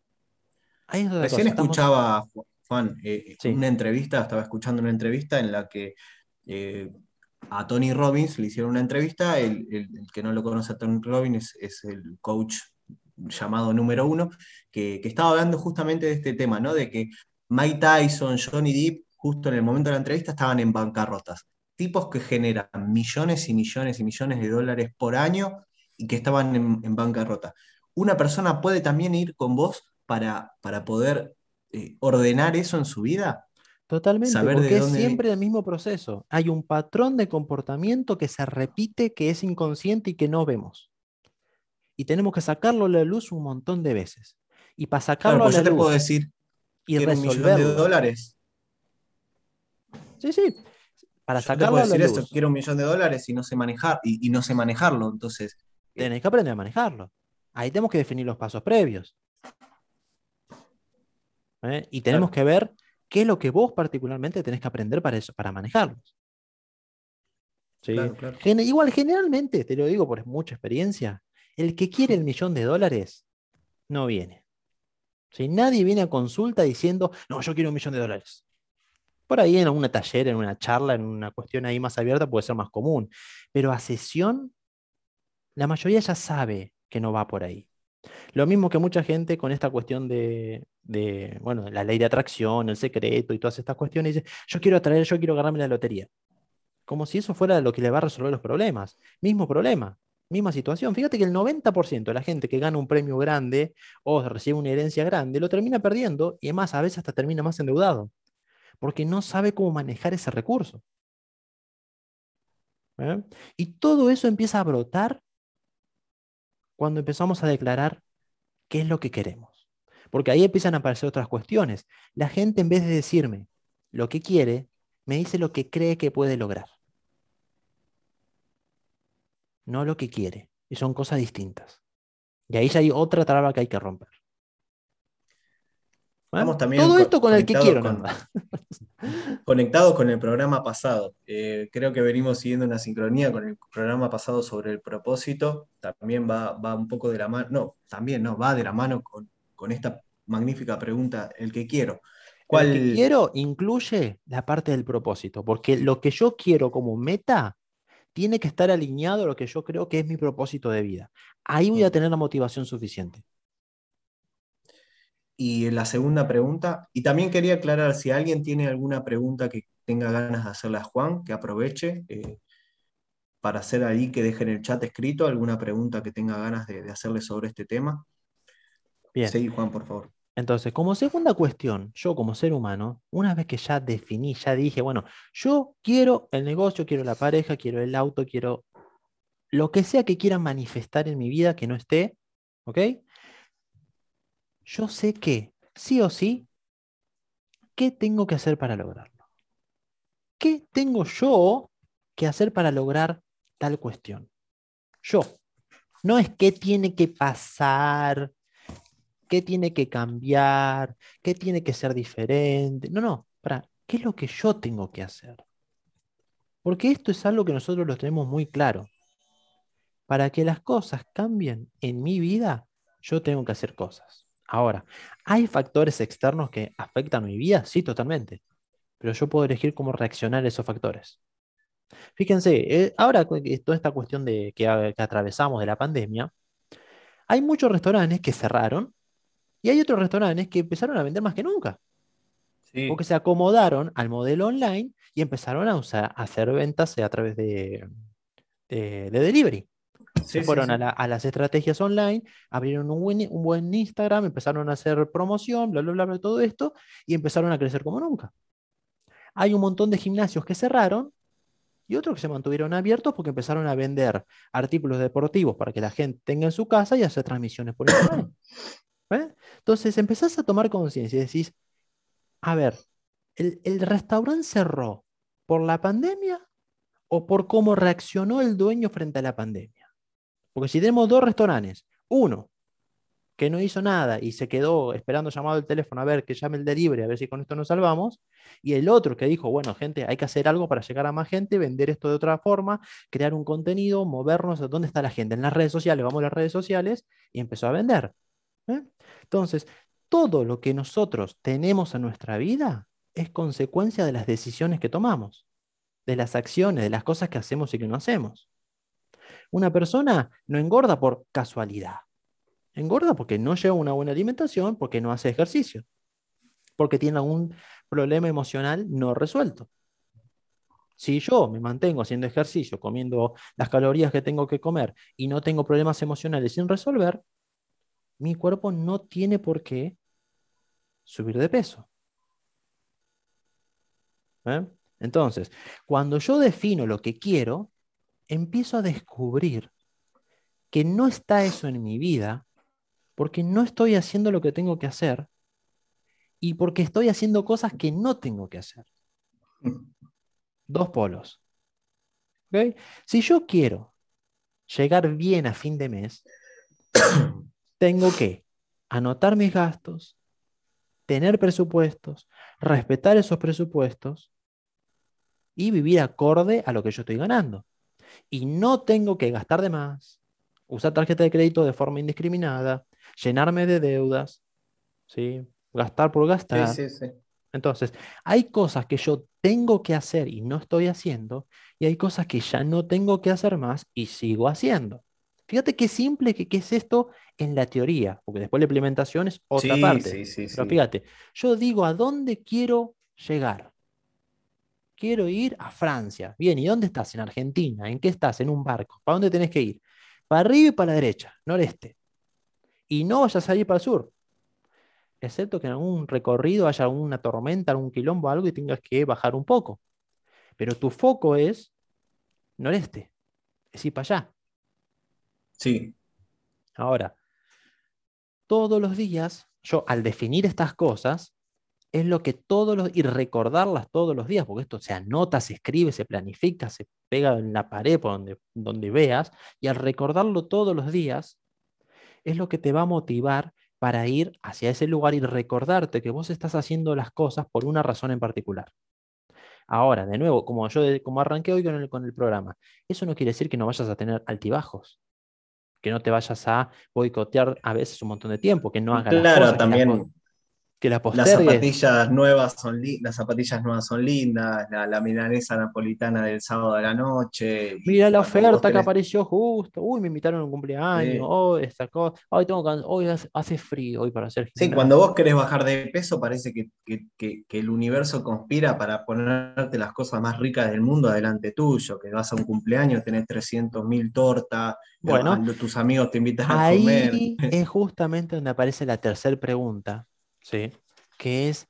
Ahí Recién escuchaba, Juan, eh, una entrevista, estaba escuchando una entrevista en la que eh, a Tony Robbins le hicieron una entrevista. El, que no lo conoce a Tony Robbins es, el coach llamado número uno, que, estaba hablando justamente de este tema, ¿no? De que Mike Tyson, Johnny Depp, justo en el momento de la entrevista, estaban en bancarrotas tipos que generan millones y millones y millones de dólares por año y que estaban en, bancarrota. Una persona puede también ir con vos para, para poder eh, ordenar eso en su vida. Totalmente, porque es siempre el mismo proceso. Hay un patrón de comportamiento que se repite, que es inconsciente y que no vemos. Y tenemos que sacarlo a la luz un montón de veces. Y para sacarlo pues a la yo te puedo decir y resolverlo. Un de dólares. Sí, sí para sacarlo decir esto, quiero un millón de dólares y no sé manejar y, no sé manejarlo, entonces. Eh, Tenés que aprender a manejarlo. Ahí tenemos que definir los pasos previos. ¿Eh? Y tenemos que ver qué es lo que vos particularmente tenés que aprender para eso, para manejarlos. igual, generalmente, te lo digo por mucha experiencia, el que quiere el millón de dólares no viene. Si nadie viene a consulta diciendo, no, yo quiero un millón de dólares. Por ahí en un taller, en una charla, en una cuestión ahí más abierta puede ser más común. Pero a sesión, la mayoría ya sabe que no va por ahí. Lo mismo que mucha gente con esta cuestión de, bueno, la ley de atracción, el secreto y todas estas cuestiones, dice, yo quiero atraer, yo quiero ganarme la lotería. Como si eso fuera lo que le va a resolver los problemas. Mismo problema, misma situación. Fíjate que el 90% de la gente que gana un premio grande o recibe una herencia grande lo termina perdiendo y además a veces hasta termina más endeudado porque no sabe cómo manejar ese recurso. ¿Eh? Y todo eso empieza a brotar cuando empezamos a declarar qué es lo que queremos. Porque ahí empiezan a aparecer otras cuestiones. La gente en vez de decirme lo que quiere, me dice lo que cree que puede lograr. No lo que quiere. Y son cosas distintas. Y ahí ya hay otra traba que hay que romper. Todo esto con el que quiero. Con, conectado con el programa pasado. Eh, creo que venimos siguiendo una sincronía con el programa pasado sobre el propósito. También va, va un poco de la mano, no, también no, va de la mano con, con esta magnífica pregunta, el que quiero. ¿Cuál... El que quiero incluye la parte del propósito, porque lo que yo quiero como meta tiene que estar alineado a lo que yo creo que es mi propósito de vida. Ahí voy a tener la motivación suficiente. Y la segunda pregunta, y también quería aclarar, si alguien tiene alguna pregunta que tenga ganas de hacerle a Juan, que aproveche eh, para hacer ahí, que deje en el chat escrito alguna pregunta que tenga ganas de, hacerle sobre este tema. Bien. Sí, Juan, por favor. Entonces, como segunda cuestión, yo como ser humano, una vez que ya definí, ya dije, bueno, yo quiero el negocio, quiero la pareja, quiero el auto, quiero lo que sea que quiera manifestar en mi vida que no esté, ¿ok? Yo sé que, sí o sí, ¿qué tengo que hacer para lograrlo? ¿Qué tengo yo que hacer para lograr tal cuestión? Yo. No es qué tiene que pasar, qué tiene que cambiar, qué tiene que ser diferente. No, no, para, ¿qué es lo que yo tengo que hacer? Porque esto es algo que nosotros lo tenemos muy claro. Para que las cosas cambien en mi vida, yo tengo que hacer cosas. Ahora, ¿hay factores externos que afectan mi vida? Sí, totalmente. pero yo puedo elegir cómo reaccionar a esos factores. Fíjense, eh, ahora toda esta cuestión de, que, atravesamos de la pandemia, hay muchos restaurantes que cerraron y hay otros restaurantes que empezaron a vender más que nunca. Porque se acomodaron al modelo online y empezaron a, usar, a hacer ventas a través de, de, delivery. Se fueron a, las estrategias online, abrieron un buen, un buen, Instagram, empezaron a hacer promoción, bla, bla, bla, bla, todo esto, y empezaron a crecer como nunca. Hay un montón de gimnasios que cerraron y otros que se mantuvieron abiertos porque empezaron a vender artículos deportivos para que la gente tenga en su casa y hacer transmisiones por internet. ¿Eh? Entonces empezás a tomar conciencia y decís, a ver, ¿el, ¿el restaurante cerró por la pandemia o por cómo reaccionó el dueño frente a la pandemia? Porque si tenemos dos restaurantes, uno que no hizo nada y se quedó esperando llamado el teléfono a ver que llame el delivery, a ver si con esto nos salvamos, y el otro que dijo, bueno, gente, hay que hacer algo para llegar a más gente, vender esto de otra forma, crear un contenido, movernos, ¿dónde está la gente? En las redes sociales, vamos a las redes sociales, y empezó a vender. ¿eh? Entonces, todo lo que nosotros tenemos en nuestra vida es consecuencia de las decisiones que tomamos, de las acciones, de las cosas que hacemos y que no hacemos. Una persona no engorda por casualidad. Engorda porque no lleva una buena alimentación, porque no hace ejercicio, porque tiene algún problema emocional no resuelto. Si yo me mantengo haciendo ejercicio, comiendo las calorías que tengo que comer y no tengo problemas emocionales sin resolver, mi cuerpo no tiene por qué subir de peso. ¿Eh? Entonces, cuando yo defino lo que quiero, empiezo a descubrir que no está eso en mi vida porque no estoy haciendo lo que tengo que hacer y porque estoy haciendo cosas que no tengo que hacer. Dos polos. Si yo quiero llegar bien a fin de mes, tengo que anotar mis gastos, tener presupuestos, respetar esos presupuestos y vivir acorde a lo que yo estoy ganando. Y no tengo que gastar de más, usar tarjeta de crédito de forma indiscriminada, llenarme de deudas, ¿sí? gastar por gastar. Sí, sí, sí. Entonces, hay cosas que yo tengo que hacer y no estoy haciendo, y hay cosas que ya no tengo que hacer más y sigo haciendo. Fíjate qué simple que, es esto en la teoría, porque después la implementación es otra parte. Pero fíjate, yo digo a dónde quiero llegar. Quiero ir a Francia. Bien, ¿y dónde estás? En Argentina. ¿En qué estás? En un barco. ¿Para dónde tenés que ir? Para arriba y para la derecha, noreste y no vayas a ir para el sur. Excepto que en algún recorrido haya una tormenta, algún quilombo, algo y tengas que bajar un poco. Pero tu foco es noreste, es ir para allá. Sí. Ahora, todos los días, yo al definir estas cosas, es lo que todos los, y recordarlas todos los días, porque esto se anota, se escribe, se planifica, se pega en la pared por donde, donde veas, y al recordarlo todos los días, es lo que te va a motivar para ir hacia ese lugar y recordarte que vos estás haciendo las cosas por una razón en particular. Ahora, de nuevo, como yo como arranqué hoy con el, con el programa, eso no quiere decir que no vayas a tener altibajos, que no te vayas a boicotear a veces un montón de tiempo, que no hagas claro, las también que la Las zapatillas nuevas son las zapatillas nuevas son lindas, la, la, milanesa napolitana del sábado a la noche. Mira la oferta que apareció justo. Uy, me invitaron a un cumpleaños. Hoy esta cosa. tengo hoy hace, frío hoy para hacer Sí, cuando vos querés bajar de peso, parece que, que, que, el universo conspira para ponerte las cosas más ricas del mundo adelante tuyo. Que vas a un cumpleaños, tenés 300 mil tortas. Bueno, tus amigos te invitan a comer. Es justamente donde aparece la tercera pregunta ¿sí? que es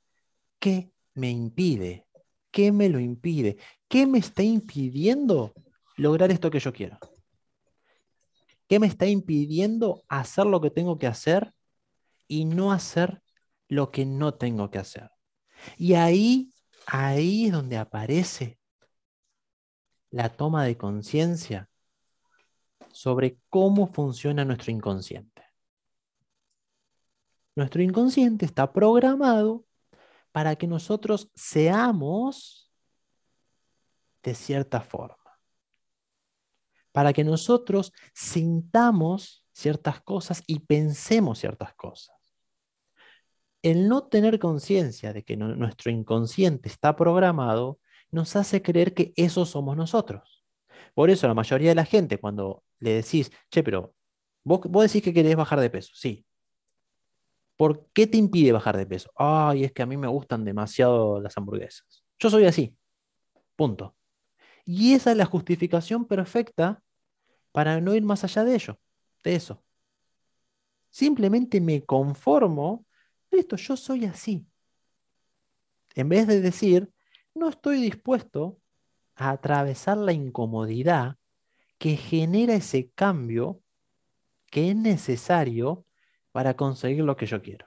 ¿qué me impide? ¿Qué me lo impide? ¿Qué me está impidiendo lograr esto que yo quiero? ¿Qué me está impidiendo hacer lo que tengo que hacer y no hacer lo que no tengo que hacer? Y ahí, ahí es donde aparece la toma de conciencia sobre cómo funciona nuestro inconsciente. Nuestro inconsciente está programado para que nosotros seamos de cierta forma. Para que nosotros sintamos ciertas cosas y pensemos ciertas cosas. el no tener conciencia de que nuestro inconsciente está programado nos hace creer que eso somos nosotros. Por eso la mayoría de la gente cuando le decís, che, pero vos, vos decís que querés bajar de peso, sí. ¿Por qué te impide bajar de peso? Ay, es que a mí me gustan demasiado las hamburguesas. Yo soy así. Punto. Y esa es la justificación perfecta para no ir más allá de ello, de eso. Simplemente me conformo, listo, yo soy así. En vez de decir, no estoy dispuesto a atravesar la incomodidad que genera ese cambio que es necesario para conseguir lo que yo quiero.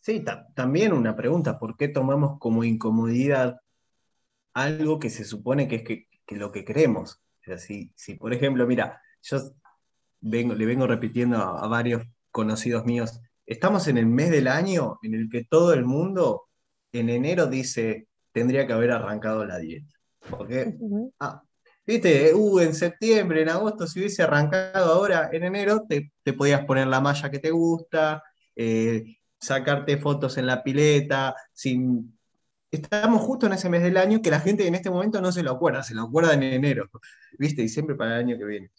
Sí, también una pregunta, ¿por qué tomamos como incomodidad algo que se supone que es que, lo que queremos? O si, por ejemplo, mira, yo vengo, le vengo repitiendo a, varios conocidos míos, estamos en el mes del año en el que todo el mundo en enero dice, tendría que haber arrancado la dieta. Porque, ah, viste, uh, en septiembre, en agosto, si hubiese arrancado ahora en enero, te, podías poner la malla que te gusta, eh, sacarte fotos en la pileta, sin... Estamos justo en ese mes del año que la gente en este momento no se lo acuerda, se lo acuerda en enero, ¿viste? Y siempre para el año que viene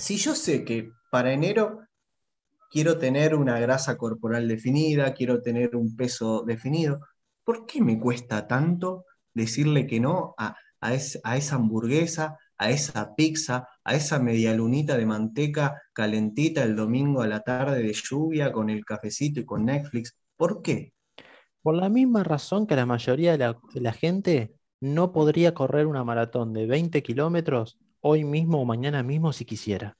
si yo sé que para enero quiero tener una grasa corporal definida, quiero tener un peso definido, ¿por qué me cuesta tanto decirle que no a, esa hamburguesa, a esa pizza, a esa media lunita de manteca calentita el domingo a la tarde de lluvia con el cafecito y con Netflix? ¿Por qué? Por la misma razón que la mayoría de la, de la gente no podría correr una maratón de 20 kilómetros hoy mismo o mañana mismo si quisiera.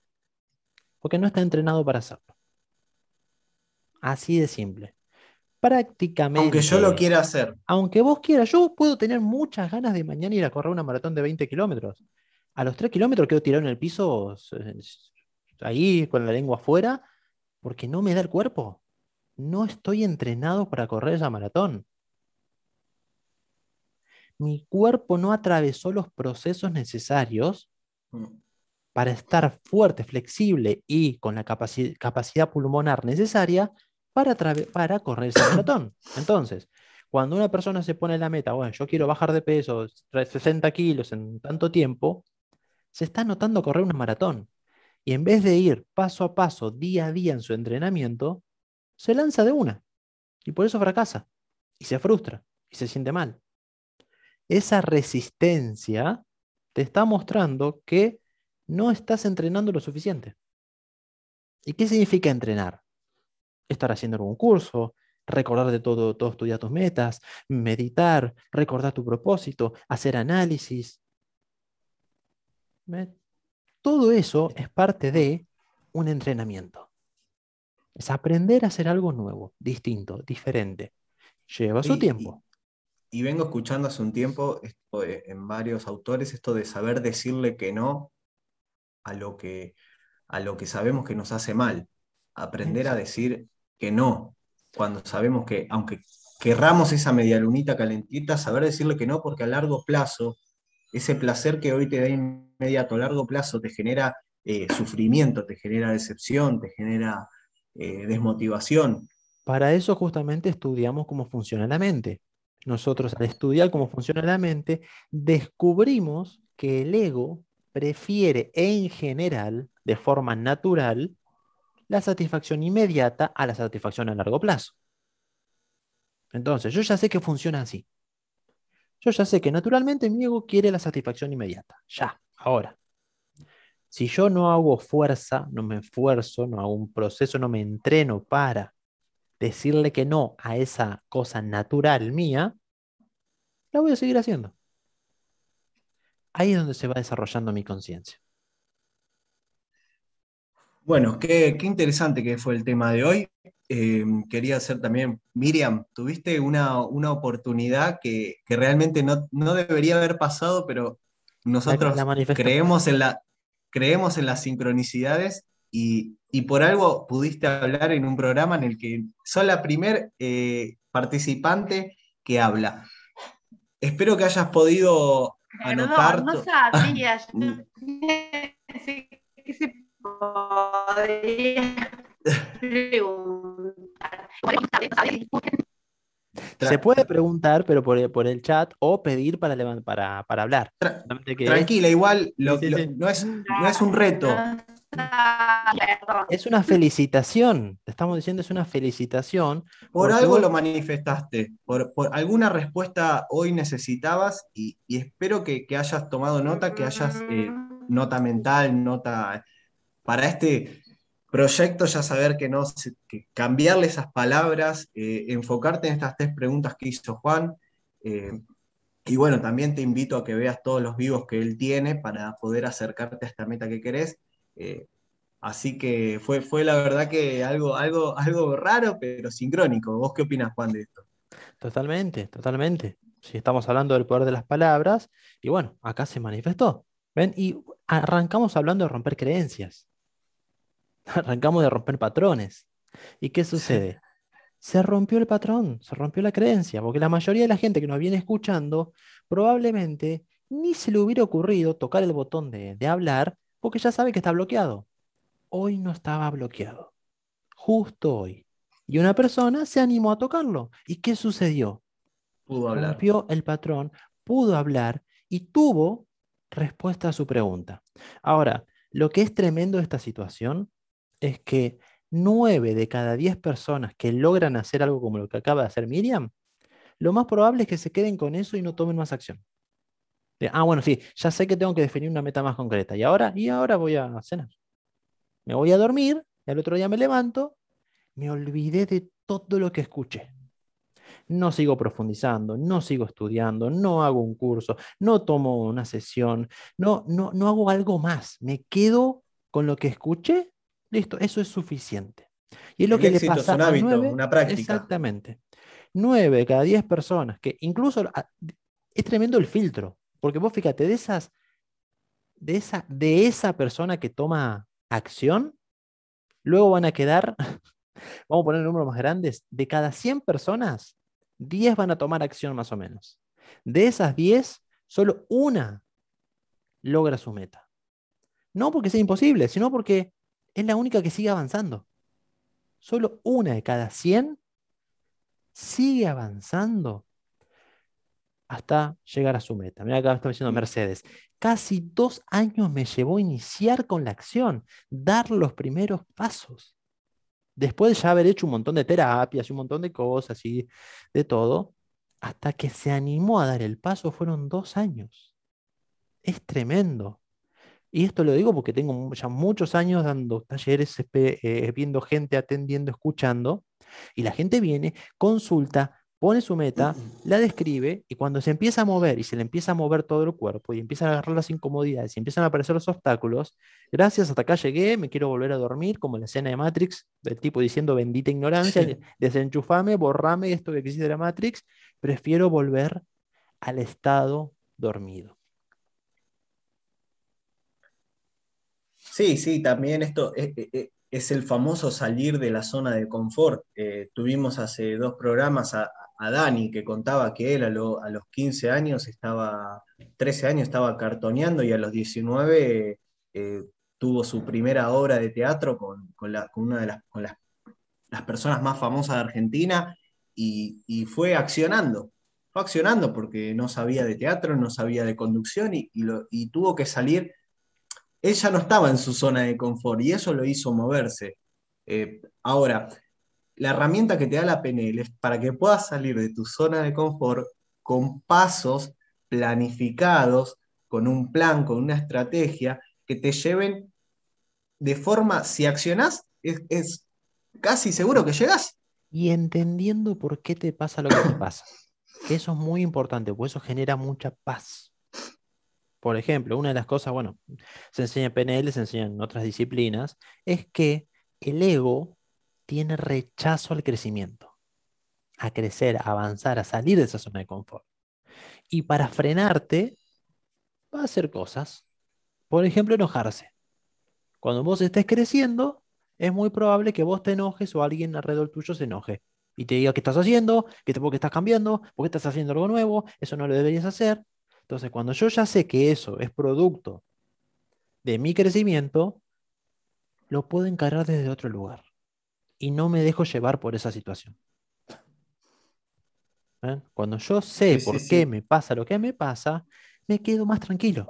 Porque no está entrenado para hacerlo. Así de simple. Prácticamente. Aunque yo lo quiera hacer. Aunque vos quieras, yo puedo tener muchas ganas de mañana ir a correr una maratón de 20 kilómetros. A los 3 kilómetros quedo tirado en el piso, ahí con la lengua afuera, porque no me da el cuerpo. No estoy entrenado para correr esa maratón mi cuerpo no atravesó los procesos necesarios Mm. para estar fuerte, flexible y con la capacidad pulmonar necesaria para, correr ese maratón. Entonces, cuando una persona se pone la meta, bueno, yo quiero bajar de peso, 60 kilos en tanto tiempo, se está notando correr una maratón. Y en vez de ir paso a paso, día a día en su entrenamiento, se lanza de una. Y por eso fracasa. Y se frustra. Y se siente mal. Esa resistencia te está mostrando que no estás entrenando lo suficiente. ¿Y qué significa entrenar? Estar haciendo algún curso, recordar de todo, todos tus tus metas, meditar, recordar tu propósito, hacer análisis. Todo eso es parte de un entrenamiento. Es aprender a hacer algo nuevo, distinto, diferente. Lleva su tiempo y vengo escuchando hace un tiempo en varios autores esto de saber decirle que no a lo que, a lo que sabemos que nos hace mal. Aprender a decir que no, cuando sabemos que, aunque querramos esa media lunita calentita, saber decirle que no, porque a largo plazo, ese placer que hoy te da inmediato a largo plazo te genera eh, sufrimiento, te genera decepción, te genera eh, desmotivación. Para eso justamente estudiamos cómo funciona la mente nosotros al estudiar cómo funciona la mente, descubrimos que el ego prefiere en general, de forma natural, la satisfacción inmediata a la satisfacción a largo plazo. Entonces, yo ya sé que funciona así. Yo ya sé que naturalmente mi ego quiere la satisfacción inmediata, ya, ahora. Si yo no hago fuerza, no me esfuerzo, no hago un proceso, no me entreno para decirle que no a esa cosa natural mía, la voy a seguir haciendo. Ahí es donde se va desarrollando mi conciencia. Bueno, qué, interesante que fue el tema de hoy. Eh, quería hacer también, Miriam, tuviste una, oportunidad que, realmente no, debería haber pasado, pero nosotros creemos, en la, creemos en las sincronicidades y, por algo pudiste hablar en un programa en el que sos la primer eh, participante que habla. Espero que hayas podido anotar. No, no sabía. que se Se puede preguntar, pero por, el chat o pedir para, para, para hablar. tranquila, igual No, es, no es un reto. Es una felicitación, te estamos diciendo, es una felicitación. Por algo lo manifestaste, por, alguna respuesta hoy necesitabas y, espero que, hayas tomado nota, que hayas eh, nota mental, nota para este proyecto, ya saber que no, cambiarle esas palabras, eh, enfocarte en estas tres preguntas que hizo Juan. Eh, y bueno, también te invito a que veas todos los vivos que él tiene para poder acercarte a esta meta que querés. Eh, así que fue, fue la verdad que algo, algo, algo raro, pero sincrónico. ¿Vos qué opinas, Juan, de esto? Totalmente, totalmente. Si estamos hablando del poder de las palabras, y bueno, acá se manifestó. ¿Ven? Y arrancamos hablando de romper creencias. Arrancamos de romper patrones. ¿Y qué sucede? Se rompió el patrón, se rompió la creencia, porque la mayoría de la gente que nos viene escuchando probablemente ni se le hubiera ocurrido tocar el botón de, de hablar porque ya sabe que está bloqueado. Hoy no estaba bloqueado. Justo hoy. Y una persona se animó a tocarlo. ¿Y qué sucedió? Pudo hablar. Rompió el patrón, pudo hablar y tuvo respuesta a su pregunta. Ahora, lo que es tremendo de esta situación es que nueve de cada diez personas que logran hacer algo como lo que acaba de hacer Miriam, lo más probable es que se queden con eso y no tomen más acción ah, bueno, sí, ya sé que tengo que definir una meta más concreta. Y ahora, y ahora voy a cenar. Me voy a dormir, y al otro día me levanto, me olvidé de todo lo que escuché. No sigo profundizando, no sigo estudiando, no hago un curso, no tomo una sesión, no, no, no hago algo más. Me quedo con lo que escuché, listo, eso es suficiente. Y es lo que le pasa a una práctica. Exactamente. Nueve de cada diez personas, que incluso ah, es tremendo el filtro. Porque vos fíjate, de esas, de esa, de esa persona que toma acción, luego van a quedar, vamos a poner números más grandes, de cada 100 personas, 10 van a tomar acción más o menos. De esas 10, solo una logra su meta. No porque sea imposible, sino porque es la única que sigue avanzando. Solo una de cada 100 sigue avanzando hasta llegar a su meta. Mira, acá está diciendo Mercedes. Casi dos años me llevó iniciar con la acción, dar los primeros pasos. Después de ya haber hecho un montón de terapias y un montón de cosas y de todo, hasta que se animó a dar el paso fueron dos años. Es tremendo. Y esto lo digo porque tengo ya muchos años dando talleres, eh, viendo gente, atendiendo, escuchando, y la gente viene, consulta, pone su meta, la describe y cuando se empieza a mover y se le empieza a mover todo el cuerpo y empiezan a agarrar las incomodidades y empiezan a aparecer los obstáculos, gracias, hasta acá llegué, me quiero volver a dormir, como la escena de Matrix, del tipo diciendo bendita ignorancia, desenchufame, borrame esto que quisiste de la Matrix, prefiero volver al estado dormido. Sí, sí, también esto es, es el famoso salir de la zona de confort. Eh, tuvimos hace dos programas a, Dani, que contaba que él a, los 15 años estaba, 13 años estaba cartoneando y a los 19 eh, tuvo su primera obra de teatro con, una de las, con las, personas más famosas de Argentina y, fue accionando, fue accionando porque no sabía de teatro, no sabía de conducción y, tuvo que salir. Ella no estaba en su zona de confort y eso lo hizo moverse. Eh, ahora, la herramienta que te da la PNL es para que puedas salir de tu zona de confort con pasos planificados, con un plan, con una estrategia que te lleven de forma, si accionás, es, casi seguro que llegas. Y entendiendo por qué te pasa lo que te pasa. Eso es muy importante, porque eso genera mucha paz. Por ejemplo, una de las cosas, bueno, se enseña en PNL, se enseña en otras disciplinas, es que el ego tiene rechazo al crecimiento, a crecer, a avanzar, a salir de esa zona de confort. Y para frenarte, va a hacer cosas. Por ejemplo, enojarse. Cuando vos estés creciendo, es muy probable que vos te enojes o alguien alrededor tuyo se enoje y te diga qué estás haciendo, qué por qué estás cambiando, por qué estás haciendo algo nuevo, eso no lo deberías hacer. Entonces, cuando yo ya sé que eso es producto de mi crecimiento, lo puedo encarar desde otro lugar. y no me dejo llevar por esa situación. ¿Eh? Cuando yo sé por qué me pasa lo que me pasa, me quedo más tranquilo.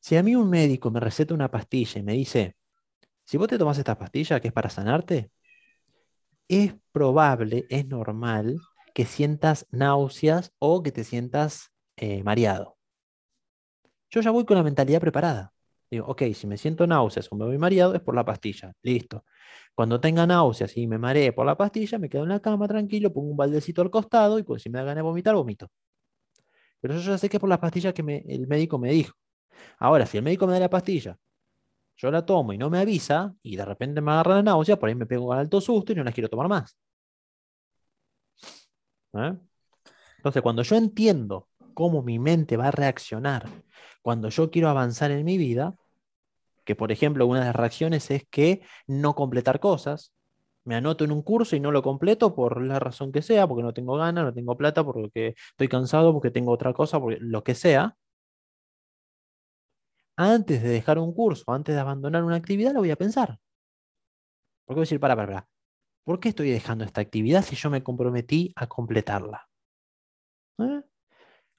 Si a mí un médico me receta una pastilla y me dice, si vos te tomas esta pastilla que es para sanarte, es probable, es normal que sientas náuseas o que te sientas eh, mareado. Yo ya voy con la mentalidad preparada. Digo, ok, si me siento náuseas o me voy mareado es por la pastilla. Listo. Cuando tenga náuseas y me maree por la pastilla, me quedo en la cama tranquilo, pongo un baldecito al costado y pues, si me da ganas de vomitar, vomito. Pero yo ya sé que es por las pastillas que el médico me dijo. Ahora, si el médico me da la pastilla, yo la tomo y no me avisa, y de repente me agarra la náusea, por ahí me pego alto susto y no la quiero tomar más. ¿Eh? Entonces, cuando yo entiendo cómo mi mente va a reaccionar cuando yo quiero avanzar en mi vida, que por ejemplo una de las reacciones es que no completar cosas, me anoto en un curso y no lo completo por la razón que sea, porque no tengo ganas, no tengo plata, porque estoy cansado, porque tengo otra cosa, porque lo que sea. Antes de dejar un curso, antes de abandonar una actividad, lo voy a pensar. Porque voy a decir, para, para, para. ¿Por qué estoy dejando esta actividad si yo me comprometí a completarla? ¿Eh?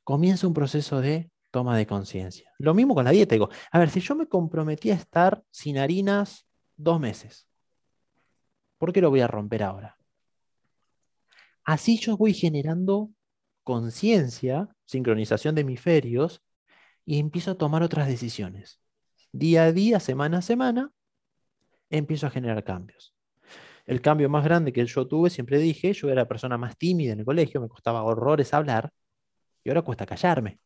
Comienza un proceso de toma de conciencia. Lo mismo con la dieta. Digo, a ver, si yo me comprometí a estar sin harinas dos meses, ¿por qué lo voy a romper ahora? Así yo voy generando conciencia, sincronización de hemisferios, y empiezo a tomar otras decisiones. Día a día, semana a semana, empiezo a generar cambios. El cambio más grande que yo tuve, siempre dije, yo era la persona más tímida en el colegio, me costaba horrores hablar, y ahora cuesta callarme.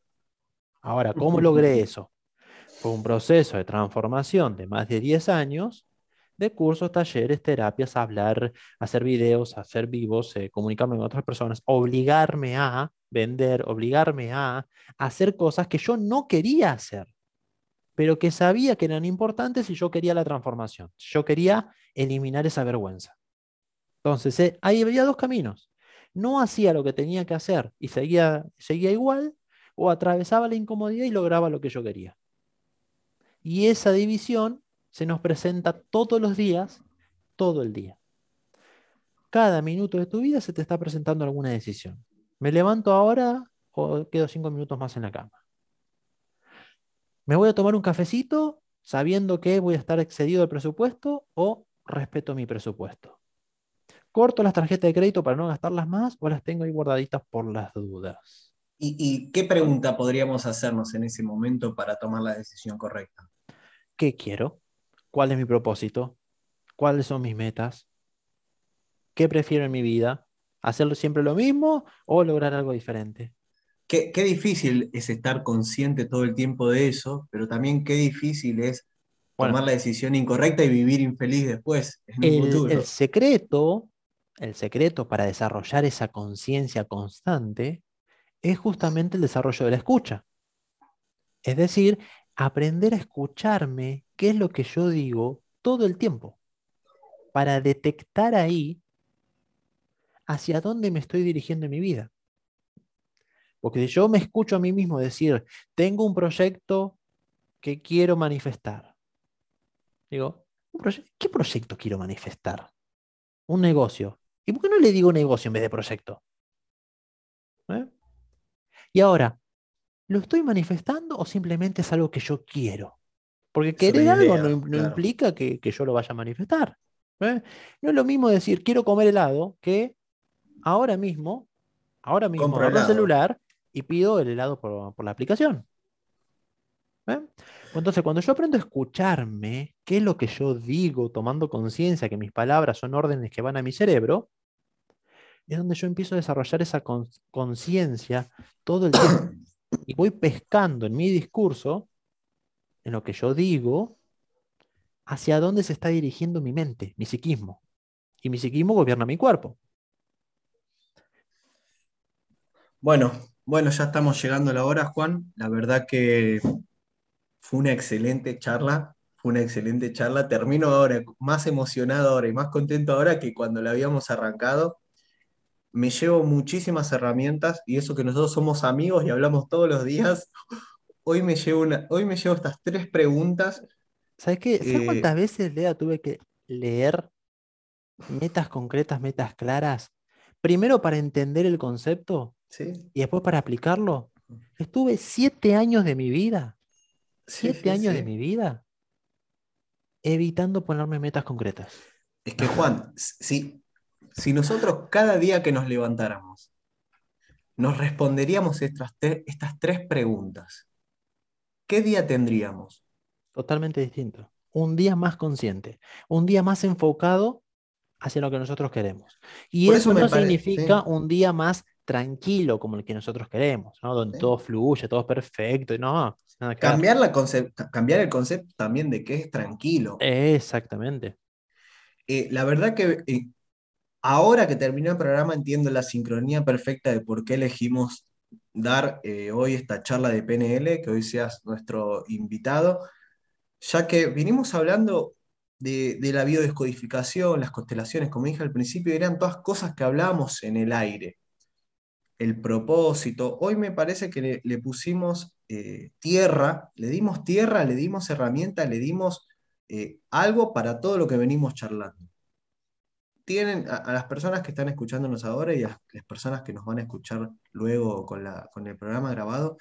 Ahora, ¿cómo logré eso? Fue un proceso de transformación de más de 10 años de cursos, talleres, terapias, hablar, hacer videos, hacer vivos, eh, comunicarme con otras personas, obligarme a vender, obligarme a hacer cosas que yo no quería hacer, pero que sabía que eran importantes si yo quería la transformación, yo quería eliminar esa vergüenza. Entonces, eh, ahí había dos caminos. No hacía lo que tenía que hacer y seguía, seguía igual, o atravesaba la incomodidad y lograba lo que yo quería. Y esa división se nos presenta todos los días, todo el día. Cada minuto de tu vida se te está presentando alguna decisión. ¿Me levanto ahora o quedo cinco minutos más en la cama? ¿Me voy a tomar un cafecito sabiendo que voy a estar excedido del presupuesto o respeto mi presupuesto? ¿Corto las tarjetas de crédito para no gastarlas más o las tengo ahí guardaditas por las dudas? ¿Y, qué pregunta podríamos hacernos en ese momento para tomar la decisión correcta? ¿Qué quiero? ¿Cuál es mi propósito? ¿Cuáles son mis metas? ¿Qué prefiero en mi vida? ¿Hacerlo siempre lo mismo o lograr algo diferente? Qué, difícil es estar consciente todo el tiempo de eso, pero también qué difícil es tomar la decisión incorrecta y vivir infeliz después, en el, futuro. El secreto, el secreto para desarrollar esa conciencia constante es justamente el desarrollo de la escucha. Es decir, aprender a escucharme qué es lo que yo digo todo el tiempo, para detectar ahí hacia dónde me estoy dirigiendo en mi vida. Porque si yo me escucho a mí mismo decir, tengo un proyecto que quiero manifestar. Digo, ¿qué proyecto quiero manifestar? Un negocio. ¿Y por qué no le digo negocio en vez de proyecto? ¿Eh? Y ahora, ¿lo estoy manifestando o simplemente es algo que yo quiero? Porque querer algo no, implica que, yo lo vaya a manifestar. ¿eh? No es lo mismo decir quiero comer helado que ahora mismo, ahora mismo abro el celular y pido el helado por, la aplicación. ¿eh? Entonces, cuando yo aprendo a escucharme, qué es lo que yo digo, tomando conciencia que mis palabras son órdenes que van a mi cerebro, es donde yo empiezo a desarrollar esa conciencia todo el tiempo. Y voy pescando en mi discurso, en lo que yo digo, hacia dónde se está dirigiendo mi mente, mi psiquismo. Y mi psiquismo gobierna mi cuerpo. Bueno, bueno, ya estamos llegando a la hora, Juan. La verdad que fue una excelente charla, fue una excelente charla. Termino ahora más emocionado ahora y más contento ahora que cuando la habíamos arrancado me llevo muchísimas herramientas y eso que nosotros somos amigos y hablamos todos los días, hoy me llevo, una, hoy me llevo estas tres preguntas. ¿Sabes qué? ¿Sabes eh, cuántas veces, Lea, tuve que leer metas concretas, metas claras? Primero para entender el concepto y después para aplicarlo. Estuve siete años de mi vida, siete años de mi vida, evitando ponerme metas concretas. Es que Juan, si, si nosotros cada día que nos levantáramos nos responderíamos estas, estas tres preguntas, ¿qué día tendríamos? Totalmente distinto. Un día más consciente, un día más enfocado hacia lo que nosotros queremos. Y eso, no significa un día más tranquilo como el que nosotros queremos, ¿no? Donde todo fluye, todo es perfecto. No, cambiar, la cambiar el concepto también de que es tranquilo. Exactamente. Eh, la verdad que eh, ahora que terminó el programa entiendo la sincronía perfecta de por qué elegimos dar eh, hoy esta charla de PNL, que hoy seas nuestro invitado, ya que vinimos hablando de, de, la biodescodificación, las constelaciones, como dije al principio, eran todas cosas que hablábamos en el aire el propósito. Hoy me parece que le, pusimos eh, tierra, le dimos tierra, le dimos herramienta, le dimos eh, algo para todo lo que venimos charlando. Tienen a, las personas que están escuchándonos ahora y a las personas que nos van a escuchar luego con, la, con el programa grabado,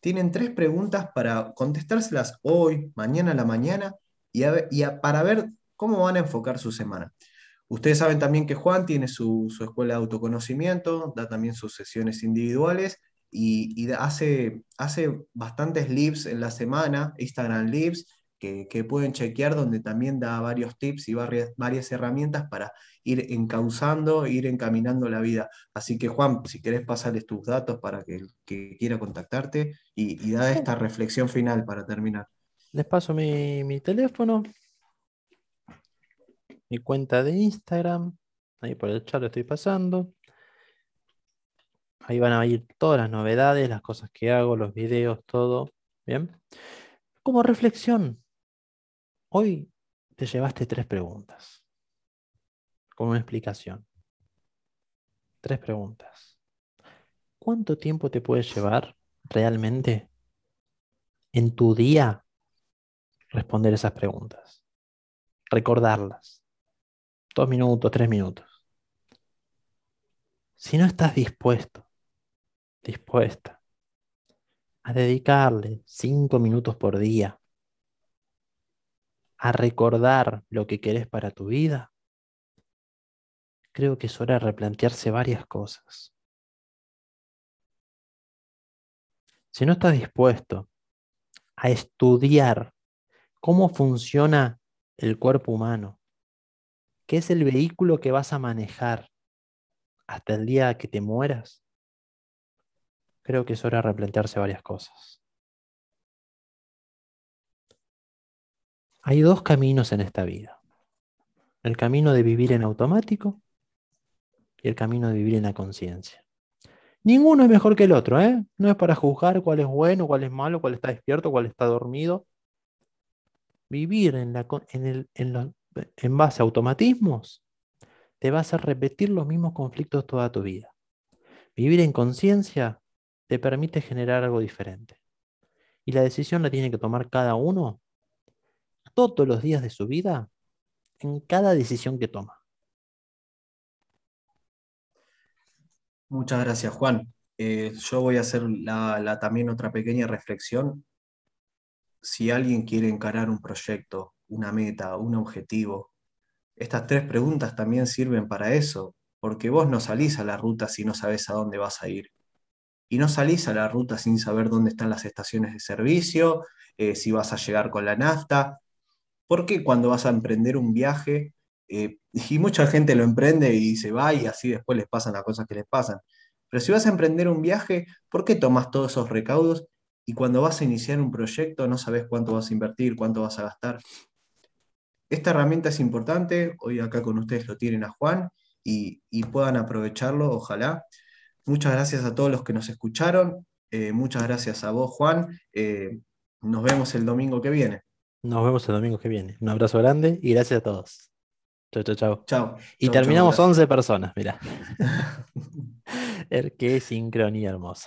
tienen tres preguntas para contestárselas hoy, mañana a la mañana y, y para ver cómo van a enfocar su semana. Ustedes saben también que Juan tiene su, escuela de autoconocimiento, da también sus sesiones individuales y, hace, hace bastantes lives en la semana, Instagram lives, que, pueden chequear, donde también da varios tips y varias, varias herramientas para ir encauzando, ir encaminando la vida. Así que Juan, si querés pasarles tus datos para que el que quiera contactarte y, da esta reflexión final para terminar. Les paso mi, mi teléfono, mi cuenta de Instagram. Ahí por el chat lo estoy pasando. Ahí van a ir todas las novedades, las cosas que hago, los videos, todo. Bien. Como reflexión, hoy te llevaste tres preguntas. Como una explicación. Tres preguntas. ¿Cuánto tiempo te puede llevar realmente en tu día responder esas preguntas? Recordarlas dos minutos, tres minutos. Si no estás dispuesto, dispuesta a dedicarle cinco minutos por día a recordar lo que querés para tu vida, creo que es hora de replantearse varias cosas. Si no estás dispuesto a estudiar cómo funciona el cuerpo humano, ¿Qué es el vehículo que vas a manejar hasta el día que te mueras, creo que es hora de replantearse varias cosas. Hay dos caminos en esta vida. El camino de vivir en automático y el camino de vivir en la conciencia. Ninguno es mejor que el otro, ¿eh? No es para juzgar cuál es bueno, cuál es malo, cuál está despierto, cuál está dormido. Vivir en, la, en, el, en, en base a automatismos, te vas a repetir los mismos conflictos toda tu vida. Vivir en conciencia te permite generar algo diferente. Y la decisión la tiene que tomar cada uno todos los días de su vida en cada decisión que toma. Muchas gracias, Juan. Eh, yo voy a hacer también otra pequeña reflexión. Si alguien quiere encarar un proyecto una meta, un objetivo. Estas tres preguntas también sirven para eso, porque vos no salís a la ruta si no sabes a dónde vas a ir. Y no salís a la ruta sin saber dónde están las estaciones de servicio, eh, si vas a llegar con la nafta. Porque cuando vas a emprender un viaje, eh, y mucha gente lo emprende y se va y así después les pasan las cosas que les pasan. Pero si vas a emprender un viaje, ¿por qué tomas todos esos recaudos y cuando vas a iniciar un proyecto no sabes cuánto vas a invertir, cuánto vas a gastar? Esta herramienta es importante, hoy acá con ustedes lo tienen a Juan y, puedan aprovecharlo, ojalá. Muchas gracias a todos los que nos escucharon, eh, muchas gracias a vos, Juan. Eh, nos vemos el domingo que viene. Nos vemos el domingo que viene. Un abrazo grande y gracias a todos. Chau, chau, chau. Chao. Y terminamos 11 personas, mira. Qué sincronía hermosa.